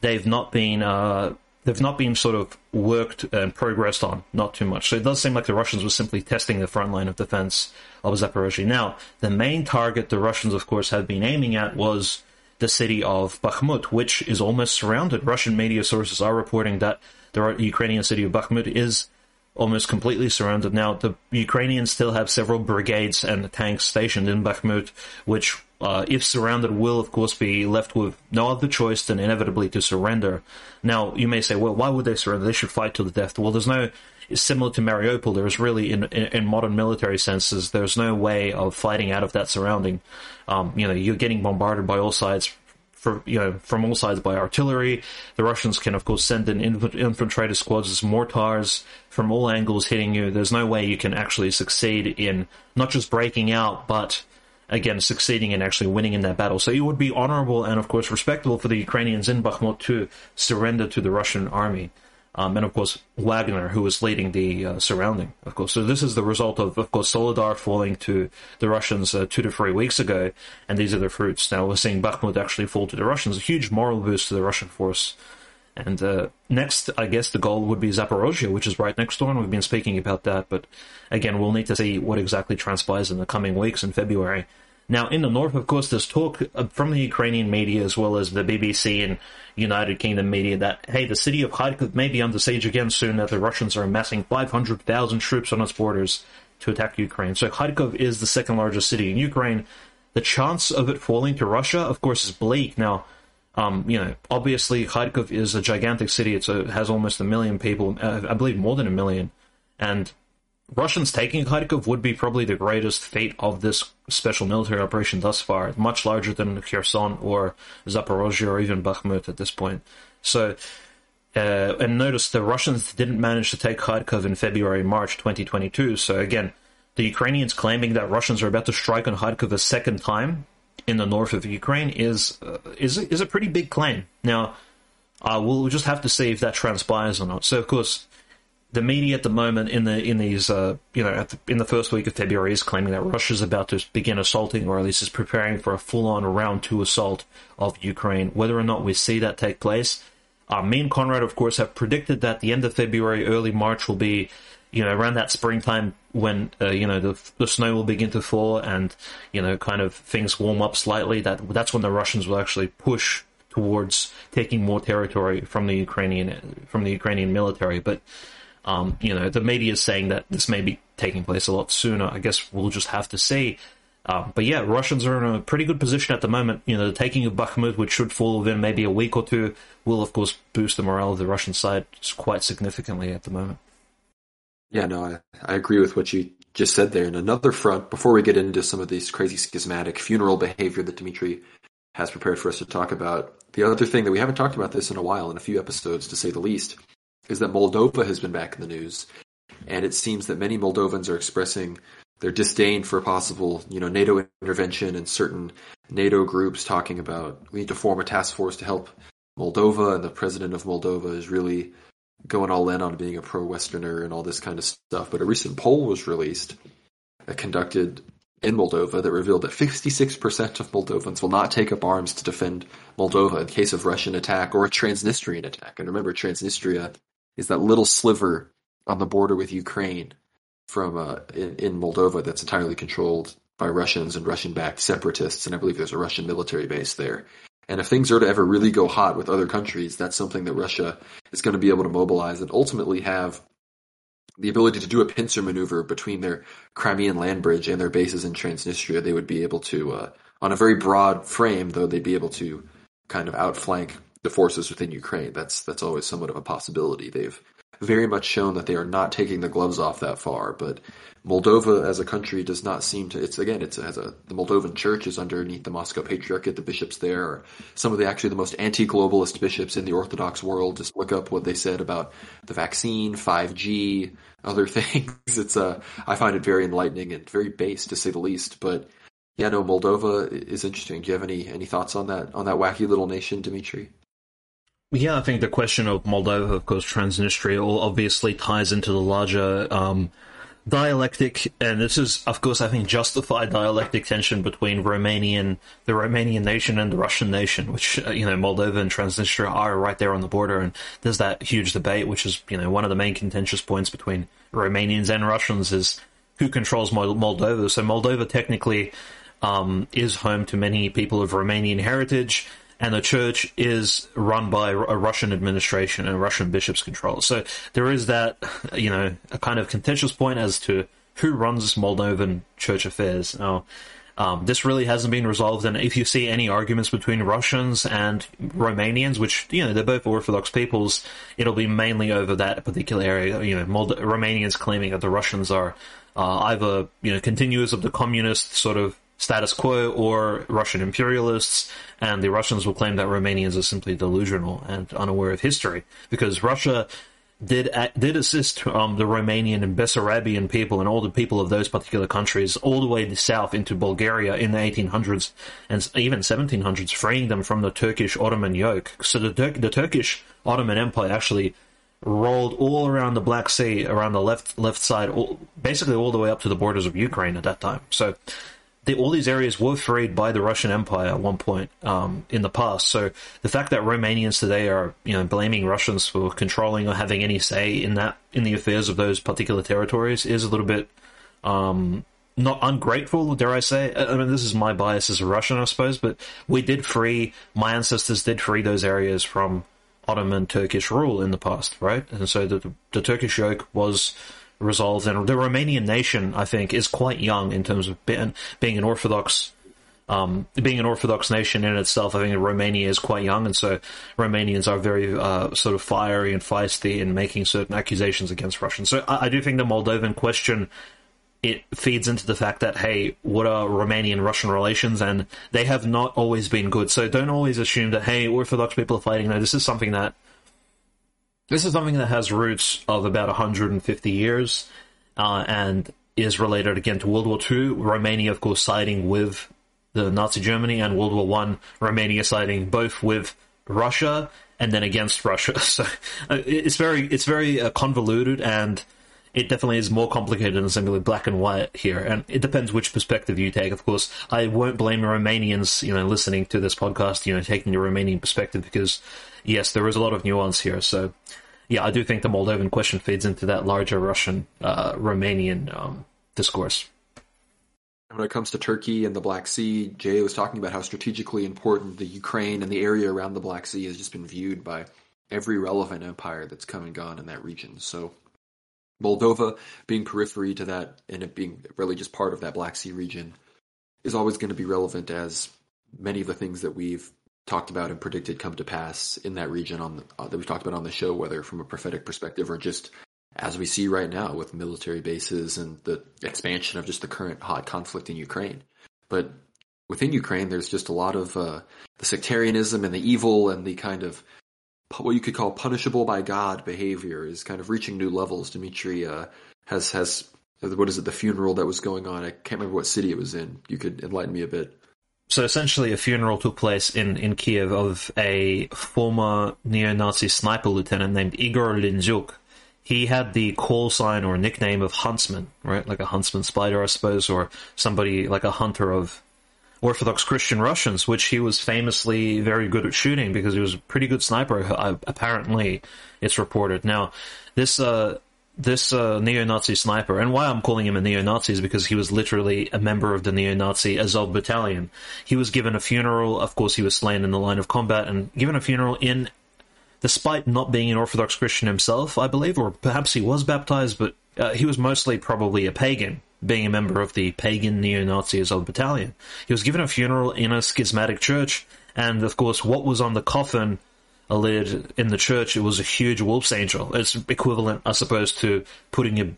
S2: they've not been uh, they've not been sort of worked and progressed on, not too much. So it does seem like the Russians were simply testing the front line of defense of Zaporozhye. Now, the main target the Russians, of course, had been aiming at was the city of Bakhmut, which is almost surrounded. Russian media sources are reporting that the Ukrainian city of Bakhmut is almost completely surrounded. Now, the Ukrainians still have several brigades and tanks stationed in Bakhmut, which uh, if surrounded, will of course be left with no other choice than inevitably to surrender. Now, you may say, well, why would they surrender? They should fight to the death. Well, there's no, similar to Mariupol, there's really, in, in, in, modern military senses, there's no way of fighting out of that surrounding. Um, you know, you're getting bombarded by all sides. For, you know, from all sides by artillery. The Russians can, of course, send in inf- infiltrator squads as mortars from all angles hitting you. There's no way you can actually succeed in not just breaking out, but again succeeding in actually winning in that battle. So it would be honorable and of course respectable for the Ukrainians in Bakhmut to surrender to the Russian army. um, and of course Wagner, who was leading the uh, surrounding, of course. So this is the result of, of course, Soledar falling to the Russians uh, two to three weeks ago, and these are the fruits. Now we're seeing Bakhmut actually fall to the Russians, a huge moral boost to the Russian force. And uh, next, I guess the goal would be Zaporozhye, which is right next door, and we've been speaking about that. But again, we'll need to see what exactly transpires in the coming weeks in February. Now, in the north, of course, there's talk uh, from the Ukrainian media as well as the BBC and United Kingdom media that, hey, the city of Kharkov may be under siege again soon, that the Russians are amassing 500,000 troops on its borders to attack Ukraine. So Kharkov is the second largest city in Ukraine. The chance of it falling to Russia, of course, is bleak. Now, um, you know, obviously Kharkov is a gigantic city. It's a, has almost a million people, uh, I believe more than a million. And Russians taking Kharkov would be probably the greatest feat of this special military operation thus far, much larger than Kherson or Zaporozhye or even Bakhmut at this point. So, uh, and notice the Russians didn't manage to take Kharkov in February, March 2022. So again, the Ukrainians claiming that Russians are about to strike on Kharkov a second time in the north of Ukraine is uh, is is a pretty big claim. Now, uh, we'll just have to see if that transpires or not. So, of course, the media at the moment in the in these uh, you know the, in the first week of February is claiming that Russia is about to begin assaulting, or at least is preparing for a full-on round two assault of Ukraine. Whether or not we see that take place, uh, me and Conrad, of course, have predicted that the end of February, early March will be you know, around that springtime when, uh, you know, the, the snow will begin to fall and, you know, kind of things warm up slightly, that that's when the Russians will actually push towards taking more territory from the Ukrainian, from the Ukrainian military. But, um, you know, the media is saying that this may be taking place a lot sooner. I guess we'll just have to see. Uh, but yeah, Russians are in a pretty good position at the moment. You know, the taking of Bakhmut, which should fall within maybe a week or two, will of course boost the morale of the Russian side quite significantly at the moment.
S1: Yeah, no, I, I agree with what you just said there. And another front, before we get into some of these crazy schismatic funeral behavior that Dimitri has prepared for us to talk about, the other thing that we haven't talked about this in a while, in a few episodes to say the least, is that Moldova has been back in the news. And it seems that many Moldovans are expressing their disdain for possible, you know, NATO intervention and certain NATO groups talking about we need to form a task force to help Moldova, and the president of Moldova is really going all in on being a pro Westerner and all this kind of stuff. But a recent poll was released, conducted in Moldova, that revealed that 56% of Moldovans will not take up arms to defend Moldova in case of Russian attack or a Transnistrian attack. And remember, Transnistria is that little sliver on the border with Ukraine from uh, in, in Moldova that's entirely controlled by Russians and Russian-backed separatists, and I believe there's a Russian military base there. And if things are to ever really go hot with other countries, that's something that Russia is going to be able to mobilize and ultimately have the ability to do a pincer maneuver between their Crimean land bridge and their bases in Transnistria. They would be able to, uh, on a very broad frame, though, they'd be able to kind of outflank the forces within Ukraine. That's that's always somewhat of a possibility. They've very much shown that they are not taking the gloves off that far, but Moldova as a country does not seem to. It's again, it's as a the Moldovan Church is underneath the Moscow Patriarchate. The bishops there are some of the actually the most anti-globalist bishops in the Orthodox world. Just look up what they said about the vaccine, 5G, other things. It's uh, I find it very enlightening and very base to say the least. But yeah, no, Moldova is interesting. Do you have any any thoughts on that on that wacky little nation, Dimitri?
S2: Yeah, I think the question of Moldova, of course, Transnistria, obviously ties into the larger um, dialectic, and this is, of course, I think justified dialectic tension between Romanian, the Romanian nation and the Russian nation, which, uh, you know, Moldova and Transnistria are right there on the border, and there's that huge debate, which is, you know, one of the main contentious points between Romanians and Russians is who controls Moldova. So Moldova technically um, is home to many people of Romanian heritage, and the church is run by a Russian administration and Russian bishops control. So there is that, you know, a kind of contentious point as to who runs Moldovan church affairs. Now, um, this really hasn't been resolved, and if you see any arguments between Russians and Romanians, which you know they're both Orthodox peoples, it'll be mainly over that particular area. You know, Mold- Romanians claiming that the Russians are uh, either you know continuers of the communist sort of status quo or Russian imperialists, and the Russians will claim that Romanians are simply delusional and unaware of history because Russia did did assist um, the Romanian and Bessarabian people and all the people of those particular countries all the way south into Bulgaria in the 1800s and even 1700s, freeing them from the Turkish Ottoman yoke. So the, Tur- the Turkish Ottoman Empire actually rolled all around the Black Sea, around the left left side, all, basically all the way up to the borders of Ukraine at that time. So the, all these areas were freed by the Russian Empire at one point um, in the past. So the fact that Romanians today are you know blaming Russians for controlling or having any say in that in the affairs of those particular territories is a little bit um, not ungrateful, dare I say? I mean, this is my bias as a Russian, I suppose, but we did free, my ancestors did free those areas from Ottoman Turkish rule in the past, right? And so the, the Turkish yoke was resolved, and the Romanian nation, I think, is quite young in terms of being, being an Orthodox. Um, being an Orthodox nation in itself, I think Romania is quite young, and so Romanians are very uh, sort of fiery and feisty in making certain accusations against Russians. So I, I do think the Moldovan question it feeds into the fact that hey, what are Romanian Russian relations, and they have not always been good. So don't always assume that hey, Orthodox people are fighting. No, this is something that this is something that has roots of about 150 years, uh, and is related again to World War II. Romania, of course, siding with the Nazi Germany, and World War One, Romania siding both with Russia and then against Russia. So uh, it's very it's very uh, convoluted and it definitely is more complicated than simply black and white here, and it depends which perspective you take. Of course, I won't blame Romanians, you know, listening to this podcast, you know, taking the Romanian perspective because, yes, there is a lot of nuance here. So, yeah, I do think the Moldovan question feeds into that larger Russian, uh, Romanian um, discourse.
S1: When it comes to Turkey and the Black Sea, Jay was talking about how strategically important the Ukraine and the area around the Black Sea has just been viewed by every relevant empire that's come and gone in that region. So Moldova being periphery to that and it being really just part of that Black Sea region is always going to be relevant as many of the things that we've talked about and predicted come to pass in that region on the, uh, that we've talked about on the show, whether from a prophetic perspective or just as we see right now with military bases and the expansion of just the current hot conflict in Ukraine. But within Ukraine, there's just a lot of uh, the sectarianism and the evil and the kind of what you could call punishable by God behavior is kind of reaching new levels. Dimitri uh, has has what is it? The funeral that was going on. I can't remember what city it was in. You could enlighten me a bit.
S2: So essentially, a funeral took place in, in Kiev of a former neo-Nazi sniper lieutenant named Igor Linzuk. He had the call sign or nickname of Huntsman, right? Like a huntsman spider, I suppose, or somebody like a hunter of Orthodox Christian Russians, which he was famously very good at shooting because he was a pretty good sniper. Uh, apparently, it's reported. Now, this uh, this uh, neo-Nazi sniper, and why I'm calling him a neo-Nazi is because he was literally a member of the neo-Nazi Azov battalion. He was given a funeral. Of course, he was slain in the line of combat and given a funeral in, despite not being an Orthodox Christian himself, I believe, or perhaps he was baptized, but uh, he was mostly probably a pagan being a member of the pagan neo-Nazi Azov battalion. He was given a funeral in a schismatic church, and of course, what was on the coffin, a lid in the church, it was a huge wolf's angel. It's equivalent, I suppose, to putting a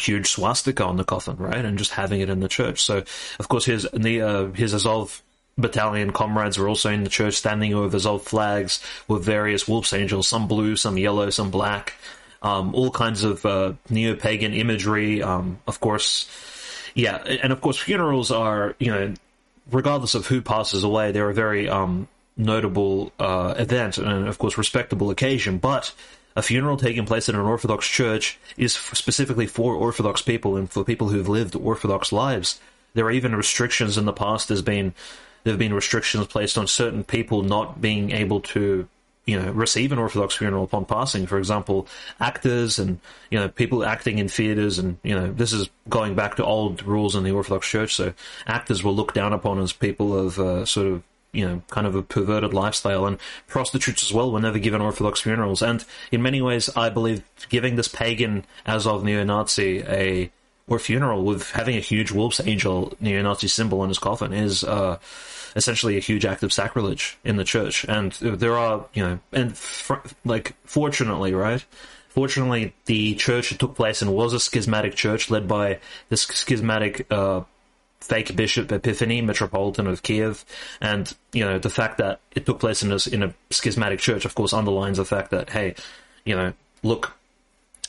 S2: huge swastika on the coffin, right, and just having it in the church. So, of course, his uh, his Azov battalion comrades were also in the church, standing over Azov flags with various wolf's angels, some blue, some yellow, some black um, all kinds of uh, neo pagan imagery. Um, of course, yeah, and of course, funerals are you know, regardless of who passes away, they're a very um, notable uh, event and of course respectable occasion. But a funeral taking place in an Orthodox church is specifically for Orthodox people and for people who've lived Orthodox lives. There are even restrictions in the past. There's been there have been restrictions placed on certain people not being able to you know receive an Orthodox funeral upon passing. For example, actors and you know people acting in theaters, and you know this is going back to old rules in the Orthodox Church. So actors were looked down upon as people of uh, sort of you know kind of a perverted lifestyle, and prostitutes as well were never given Orthodox funerals. And in many ways, I believe giving this pagan Azov neo-Nazi a or funeral with having a huge wolf's angel neo-Nazi symbol on his coffin is. Uh, essentially a huge act of sacrilege in the church. And there are, you know, and fr- like, fortunately, right? Fortunately, the church took place and was a schismatic church led by this schismatic uh, fake bishop Epiphany, Metropolitan of Kiev, and you know the fact that it took place in a, in a schismatic church, of course, underlines the fact that hey, you know, look,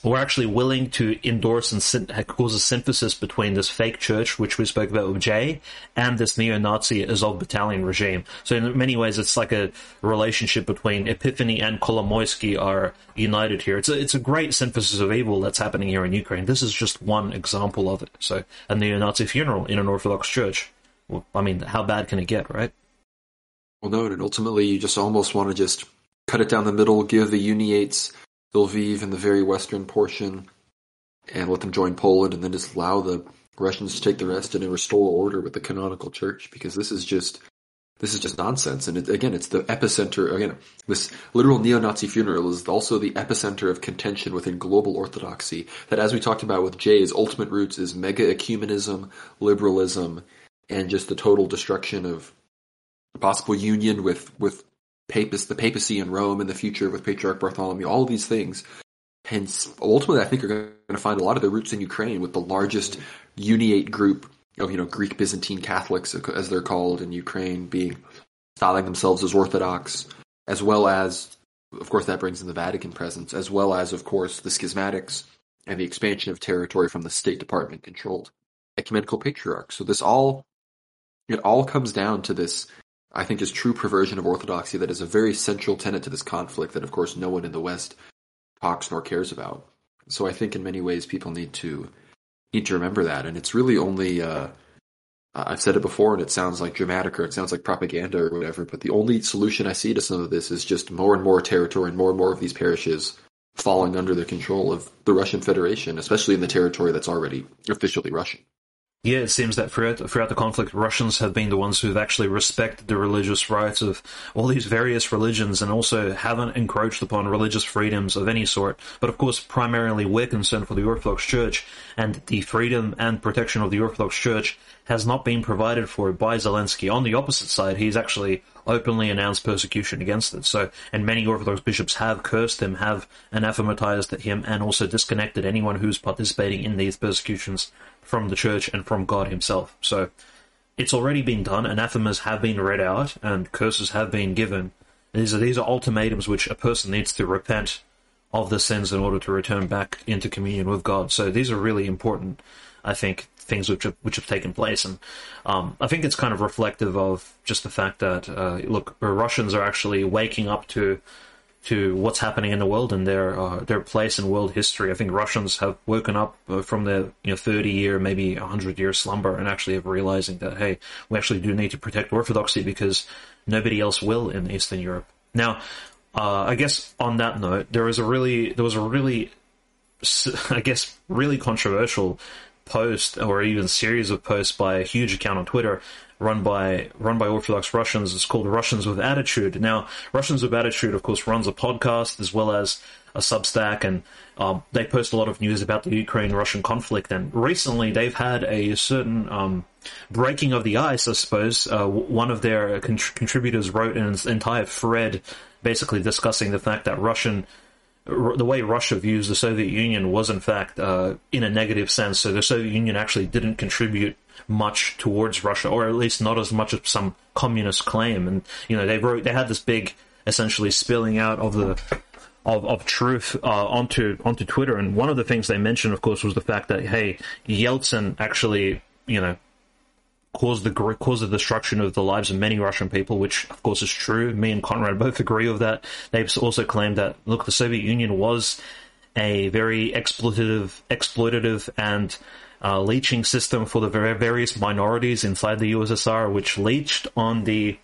S2: were actually willing to endorse and cause a synthesis between this fake church, which we spoke about with Jay, and this neo-Nazi Azov battalion regime. So in many ways, it's like a relationship between Epiphany and Kolomoisky are united here. It's a, it's a great synthesis of evil that's happening here in Ukraine. This is just one example of it. So a neo-Nazi funeral in an Orthodox church. Well, I mean, how bad can it get, right?
S1: Well, no, and ultimately you just almost want to just cut it down the middle, give the Uniates Lviv in the very western portion, and let them join Poland, and then just allow the Russians to take the rest and restore order with the canonical church. Because this is just this is just nonsense. And it, again, it's the epicenter. Again, this literal neo-Nazi funeral is also the epicenter of contention within global orthodoxy. That, as we talked about with Jay's ultimate roots, is mega ecumenism, liberalism, and just the total destruction of possible union with with papist, the papacy in Rome in the future with Patriarch Bartholomew, all these things. Hence, ultimately, I think are going to find a lot of their roots in Ukraine with the largest uniate group of, you know, Greek Byzantine Catholics, as they're called in Ukraine, being styling themselves as Orthodox, as well as, of course, that brings in the Vatican presence, as well as, of course, the schismatics and the expansion of territory from the State Department controlled ecumenical patriarchs. So this all, it all comes down to this I think is true perversion of orthodoxy that is a very central tenet to this conflict that of course no one in the West talks nor cares about. So I think in many ways people need to need to remember that and it's really only uh, I've said it before and it sounds like dramatic or it sounds like propaganda or whatever, but the only solution I see to some of this is just more and more territory and more and more of these parishes falling under the control of the Russian Federation, especially in the territory that's already officially Russian.
S2: Yeah, it seems that throughout throughout the conflict, Russians have been the ones who've actually respected the religious rights of all these various religions, and also haven't encroached upon religious freedoms of any sort. But of course, primarily we're concerned for the Orthodox Church, and the freedom and protection of the Orthodox Church has not been provided for by Zelensky. On the opposite side, he's actually openly announced persecution against it. So, and many Orthodox bishops have cursed him, have anathematized him, and also disconnected anyone who's participating in these persecutions from the church and from God himself. So it's already been done. Anathemas have been read out and curses have been given. These are these are ultimatums which a person needs to repent of the sins in order to return back into communion with God. So these are really important, I think, things which have, which have taken place, and um, I think it's kind of reflective of just the fact that uh, look, Russians are actually waking up to to what's happening in the world and their uh, their place in world history. I think Russians have woken up uh, from their you know 30 year, maybe 100 year slumber and actually have realizing that hey, we actually do need to protect orthodoxy because nobody else will in Eastern Europe. Now, uh, I guess on that note, there was a really there was a really I guess really controversial post or even series of posts by a huge account on Twitter run by run by Orthodox Russians. It's called Russians with Attitude. Now, Russians with Attitude, of course, runs a podcast as well as a Substack, and um, they post a lot of news about the Ukraine-Russian conflict. And recently, they've had a certain um, breaking of the ice, I suppose. Uh, one of their con- contributors wrote an entire thread, basically discussing the fact that Russian the way Russia views the Soviet Union was in fact uh, in a negative sense. So the Soviet Union actually didn't contribute much towards Russia, or at least not as much as some communist claim. And you know, they wrote they had this big, essentially spilling out of the of, of truth uh, onto onto Twitter. And one of the things they mentioned, of course, was the fact that hey, Yeltsin actually, you know, caused the caused the destruction of the lives of many Russian people, which of course is true. Me and Conrad both agree with that. They've also claimed that look, the Soviet Union was a very exploitative, exploitative and uh, leeching system for the various minorities inside the USSR, which leached on the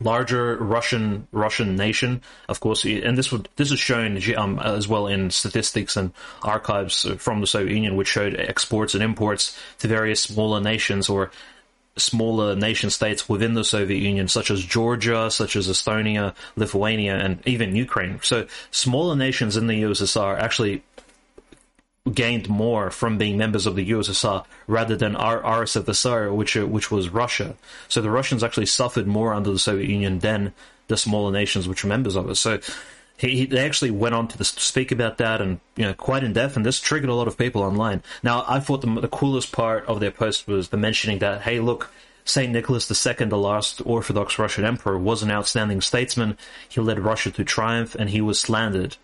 S2: larger Russian Russian nation, of course, and this would this is shown um, as well in statistics and archives from the Soviet Union, which showed exports and imports to various smaller nations or smaller nation states within the Soviet Union, such as Georgia, such as Estonia, Lithuania, and even Ukraine. So smaller nations in the USSR actually gained more from being members of the USSR rather than R- RSFSR, which uh, which was Russia. So the Russians actually suffered more under the Soviet Union than the smaller nations which were members of it. So he, he, they actually went on to, speak about that and you know quite in depth, and this triggered a lot of people online. Now I thought the, the coolest part of their post was the mentioning that hey look. St. Nicholas II, the last Orthodox Russian emperor, was an outstanding statesman. He led Russia to triumph and he was slandered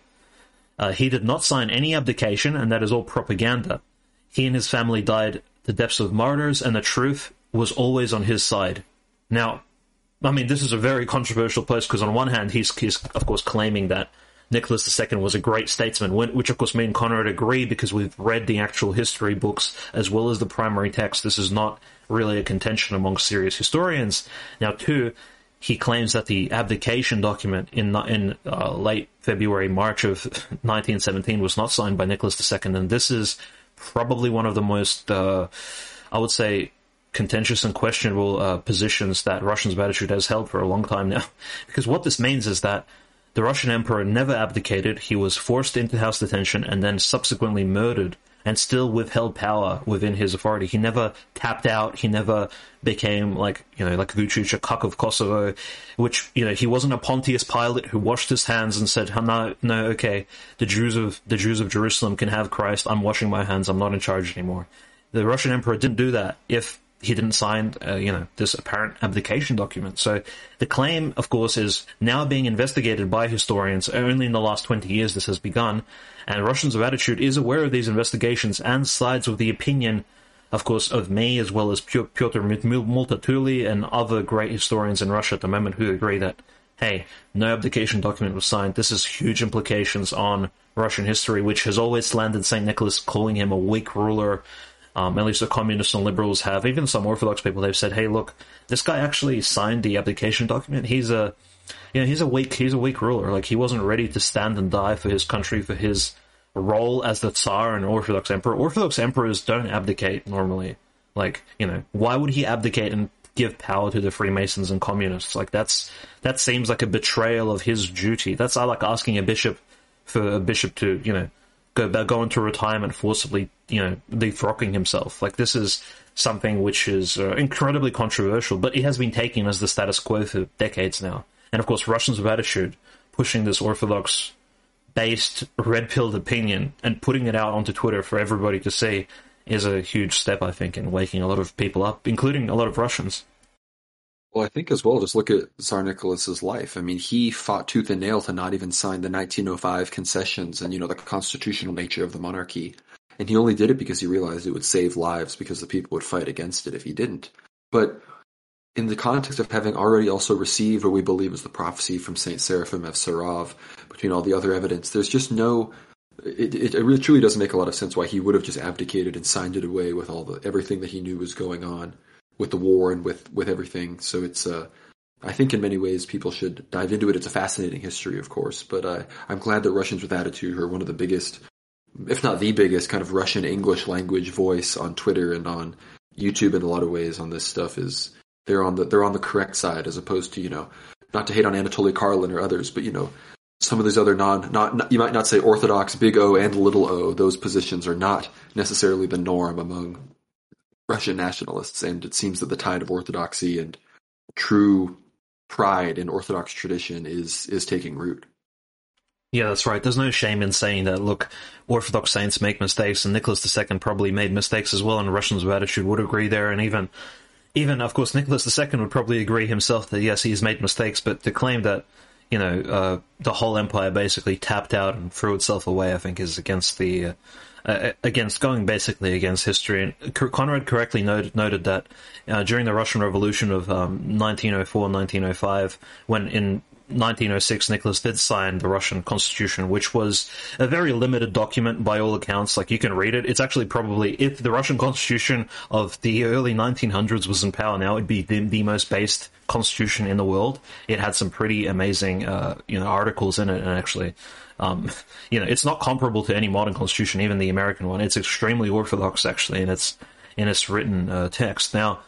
S2: Uh, he did not sign any abdication, and that is all propaganda. He and his family died the depths of martyrs, and the truth was always on his side. Now, I mean, this is a very controversial post because on one hand, he's, he's of course claiming that Nicholas II was a great statesman, which of course me and Conrad agree because we've read the actual history books as well as the primary text. This is not really a contention among serious historians. Now, two, he claims that the abdication document in in uh, late February, March of 1917 was not signed by Nicholas II, and this is probably one of the most, uh, I would say, contentious and questionable uh, positions that Russians' attitude has held for a long time now. because what this means is that the Russian emperor never abdicated, he was forced into house detention and then subsequently murdered and still withheld power within his authority. He never tapped out. He never became like, you know, like Vucic, a cock of Kosovo, which, you know, he wasn't a Pontius Pilate who washed his hands and said, no, no, okay, the Jews of, the Jews of Jerusalem can have Christ. I'm washing my hands. I'm not in charge anymore. The Russian emperor didn't do that. If he didn't sign, uh, you know, this apparent abdication document. So the claim, of course, is now being investigated by historians. Only in the last 20 years this has begun. And Russians of Attitude is aware of these investigations and sides with the opinion, of course, of me as well as Pyotr Multatuli and other great historians in Russia at the moment who agree that, hey, no abdication document was signed. This has huge implications on Russian history, which has always slandered St. Nicholas, calling him a weak ruler, um, at least the communists and liberals have. Even some Orthodox people, they've said, "Hey, look, this guy actually signed the abdication document. He's a, you know, he's a weak, he's a weak ruler. Like he wasn't ready to stand and die for his country, for his role as the Tsar and Orthodox emperor. Orthodox emperors don't abdicate normally. Like, you know, why would he abdicate and give power to the Freemasons and communists? Like that's that seems like a betrayal of his duty. That's like asking a bishop for a bishop to, you know, go go into retirement forcibly, you know, defrocking himself. Like this is something which is uh, incredibly controversial, but it has been taken as the status quo for decades now. And of course, Russians of attitude pushing this orthodox based red pilled opinion and putting it out onto Twitter for everybody to see is a huge step, I think, in waking a lot of people up, including a lot of Russians.
S1: Well, I think as well, just look at Tsar Nicholas's life. I mean, he fought tooth and nail to not even sign the 1905 concessions and, you know, the constitutional nature of the monarchy. And he only did it because he realized it would save lives because the people would fight against it if he didn't. But in the context of having already also received what we believe is the prophecy from Saint Seraphim of Sarov, between all the other evidence, there's just no. It, it, it really truly doesn't make a lot of sense why he would have just abdicated and signed it away with all the everything that he knew was going on with the war and with with everything. So it's uh, I think in many ways people should dive into it. It's a fascinating history, of course, but uh, I'm glad that Russians with Attitude are one of the biggest, if not the biggest, kind of Russian English language voice on Twitter and on YouTube in a lot of ways on this stuff. Is they're on the they're on the correct side as opposed to you know not to hate on Anatoly Karlin or others, but you know some of these other non not, not, you might not say orthodox big O and little O those positions are not necessarily the norm among Russian nationalists, and it seems that the tide of orthodoxy and true pride in Orthodox tradition is is taking root.
S2: Yeah, that's right. There's no shame in saying that. Look, Orthodox saints make mistakes, and Nicholas II probably made mistakes as well, and Russians of attitude would agree there, and even, even of course, Nicholas II would probably agree himself that yes, he's made mistakes, but to claim that, you know, uh, the whole empire basically tapped out and threw itself away, I think, is against the uh, uh, against going basically against history. And Conrad correctly noted, noted that uh, during the Russian Revolution of um, 1904 1905, when in 1906, Nicholas did sign the Russian Constitution, which was a very limited document by all accounts. Like you can read it. It's actually probably if the Russian Constitution of the early 1900s was in power now, it'd be the, the most based constitution in the world. It had some pretty amazing, uh, you know, articles in it, and actually um, you know, it's not comparable to any modern constitution, even the American one. It's extremely orthodox, actually, in its in its written uh, text. Now,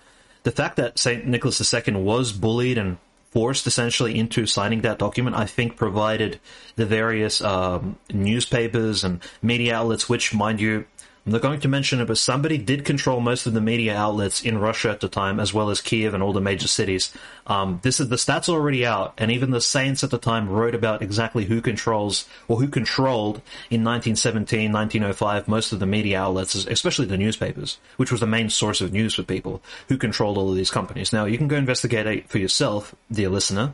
S2: the fact that Saint Nicholas II was bullied and forced essentially into signing that document, I think provided the various um, newspapers and media outlets, which, mind you, I'm not going to mention it, but somebody did control most of the media outlets in Russia at the time, as well as Kiev and all the major cities. Um, this is the stats already out, and even the Saints at the time wrote about exactly who controls or who controlled in 1917, 1905 most of the media outlets, especially the newspapers, which was the main source of news for people who controlled all of these companies. Now you can go investigate it for yourself, dear listener,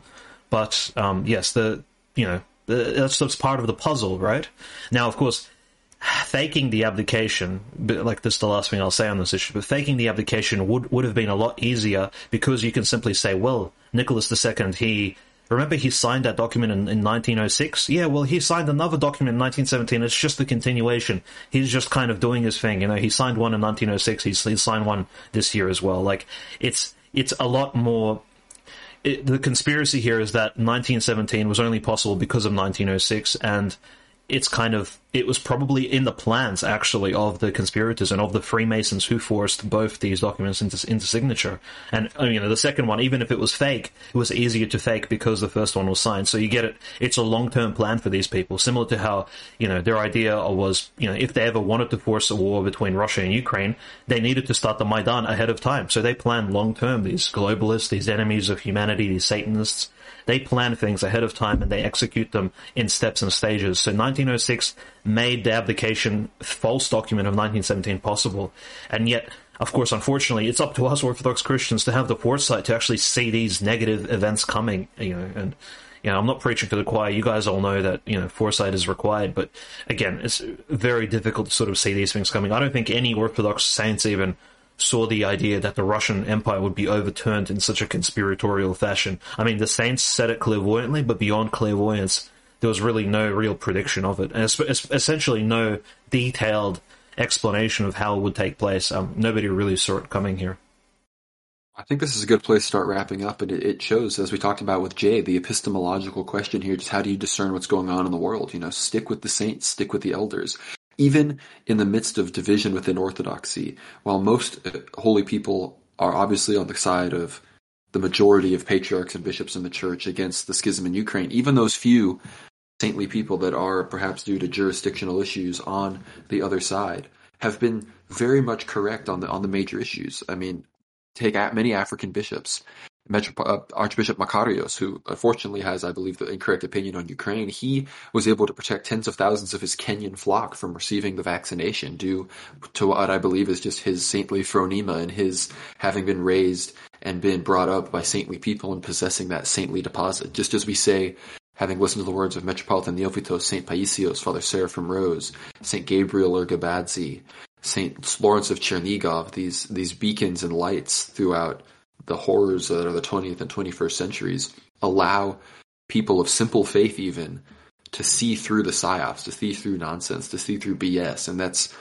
S2: but um, yes, the you know That's just part of the puzzle, right? Now, of course, faking the abdication, like this is the last thing I'll say on this issue, but faking the abdication would, would have been a lot easier because you can simply say, well, Nicholas II, he, remember he signed that document in, in 1906? Yeah, well, he signed another document in 1917. It's just the continuation. He's just kind of doing his thing. You know, he signed one in 1906. He's, he signed one this year as well. Like, it's, it's a lot more it, the conspiracy here is that 1917 was only possible because of 1906, and it's kind of it was probably in the plans actually of the conspirators and of the Freemasons who forced both these documents into into signature. And uh, you know the second one, even if it was fake, it was easier to fake because the first one was signed. So you get it. It's a long term plan for these people, similar to how you know their idea was you know if they ever wanted to force a war between Russia and Ukraine, they needed to start the Maidan ahead of time. So they planned long term. These globalists, these enemies of humanity, these Satanists they plan things ahead of time and they execute them in steps and stages. So 1906 made the abdication false document of 1917 possible. And yet, of course, unfortunately, it's up to us Orthodox Christians to have the foresight to actually see these negative events coming, you know, and you know, I'm not preaching to the choir. You guys all know that, you know, foresight is required, but again, it's very difficult to sort of see these things coming. I don't think any Orthodox saints even saw the idea that the Russian Empire would be overturned in such a conspiratorial fashion. I mean, the saints said it clairvoyantly, but beyond clairvoyance, there was really no real prediction of it, and essentially no detailed explanation of how it would take place. Um, nobody really saw it coming here.
S1: I think this is a good place to start wrapping up, and it, shows, as we talked about with Jay, the epistemological question here: just how do you discern what's going on in the world? You know, stick with the saints, stick with the elders. Even in the midst of division within Orthodoxy, while most uh, holy people are obviously on the side of the majority of patriarchs and bishops in the church against the schism in Ukraine, even those few saintly people that are perhaps due to jurisdictional issues on the other side have been very much correct on the on the major issues. I mean, take many African bishops Metro, uh, Archbishop Makarios, who unfortunately has, I believe, the incorrect opinion on Ukraine, he was able to protect tens of thousands of his Kenyan flock from receiving the vaccination due to what I believe is just his saintly phronema and his having been raised and been brought up by saintly people and possessing that saintly deposit. Just as we say, having listened to the words of Metropolitan Neophytos, Saint Paisios, Father Seraphim Rose, Saint Gabriel Urgebadze, Saint Lawrence of Chernigov, these these beacons and lights throughout the horrors that are the 20th and 21st centuries allow people of simple faith even to see through the psyops, to see through nonsense, to see through BS. And that's,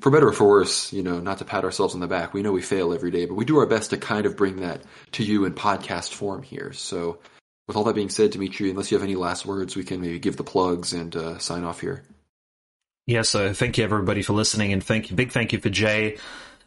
S1: for better or for worse, you know, not to pat ourselves on the back. We know we fail every day, but we do our best to kind of bring that to you in podcast form here. So with all that being said, Dmitriy, unless you have any last words, we can maybe give the plugs and uh, sign off here.
S2: Yeah, so thank you everybody for listening, and thank you, big thank you for Jay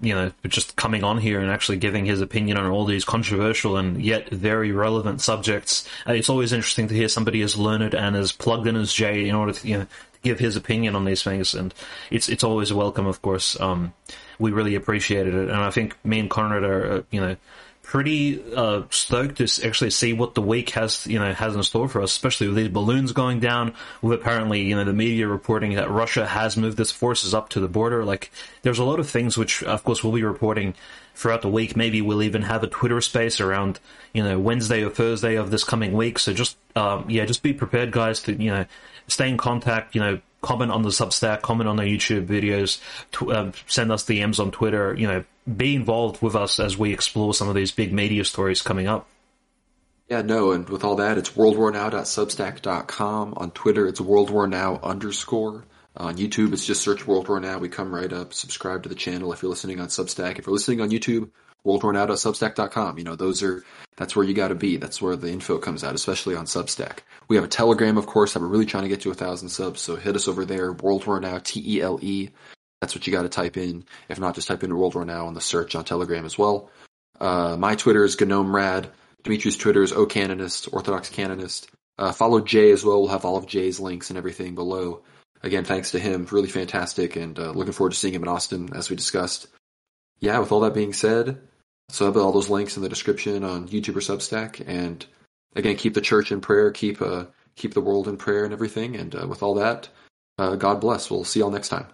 S2: you know, just coming on here and actually giving his opinion on all these controversial and yet very relevant subjects. Uh, it's always interesting to hear somebody as learned and as plugged in as Jay in order to, you know, give his opinion on these things. And it's, it's always welcome, of course. Um, we really appreciated it. And I think me and Conrad are, uh, you know, pretty uh, stoked to actually see what the week has you know has in store for us, especially with these balloons going down. With apparently you know the media reporting that Russia has moved its forces up to the border. Like there's a lot of things which of course we'll be reporting throughout the week. Maybe we'll even have a Twitter space around you know Wednesday or Thursday of this coming week. So just um, yeah, just be prepared, guys, to you know stay in contact. You know comment on the Substack, comment on the YouTube videos, tw- uh, send us DMs on Twitter. You know, be involved with us as we explore some of these big media stories coming up.
S1: Yeah, no, and with all that, it's worldwarnow.substack.com. On Twitter, it's worldwarnow underscore. On YouTube, it's just search World War Now. We come right up. Subscribe to the channel if you're listening on Substack. If you're listening on YouTube, worldwarnow.substack.com. You know, those are, that's where you gotta be. That's where the info comes out, especially on Substack. We have a Telegram, of course, that we're really trying to get to a thousand subs, so hit us over there, World War Now, T-E-L-E. That's what you gotta type in. If not, just type in World War Now on the search on Telegram as well. Uh, my Twitter is Gnome Rad. Dmitriy's Twitter is OCanonist, Orthodox Canonist. Uh, follow Jay as well. We'll have all of Jay's links and everything below. Again, thanks to him. Really fantastic and uh, looking forward to seeing him in Austin as we discussed. Yeah, with all that being said, so I'll put all those links in the description on YouTube or Substack. And again, keep the church in prayer, keep uh, keep the world in prayer and everything. And uh, with all that, uh, God bless. We'll see y'all next time.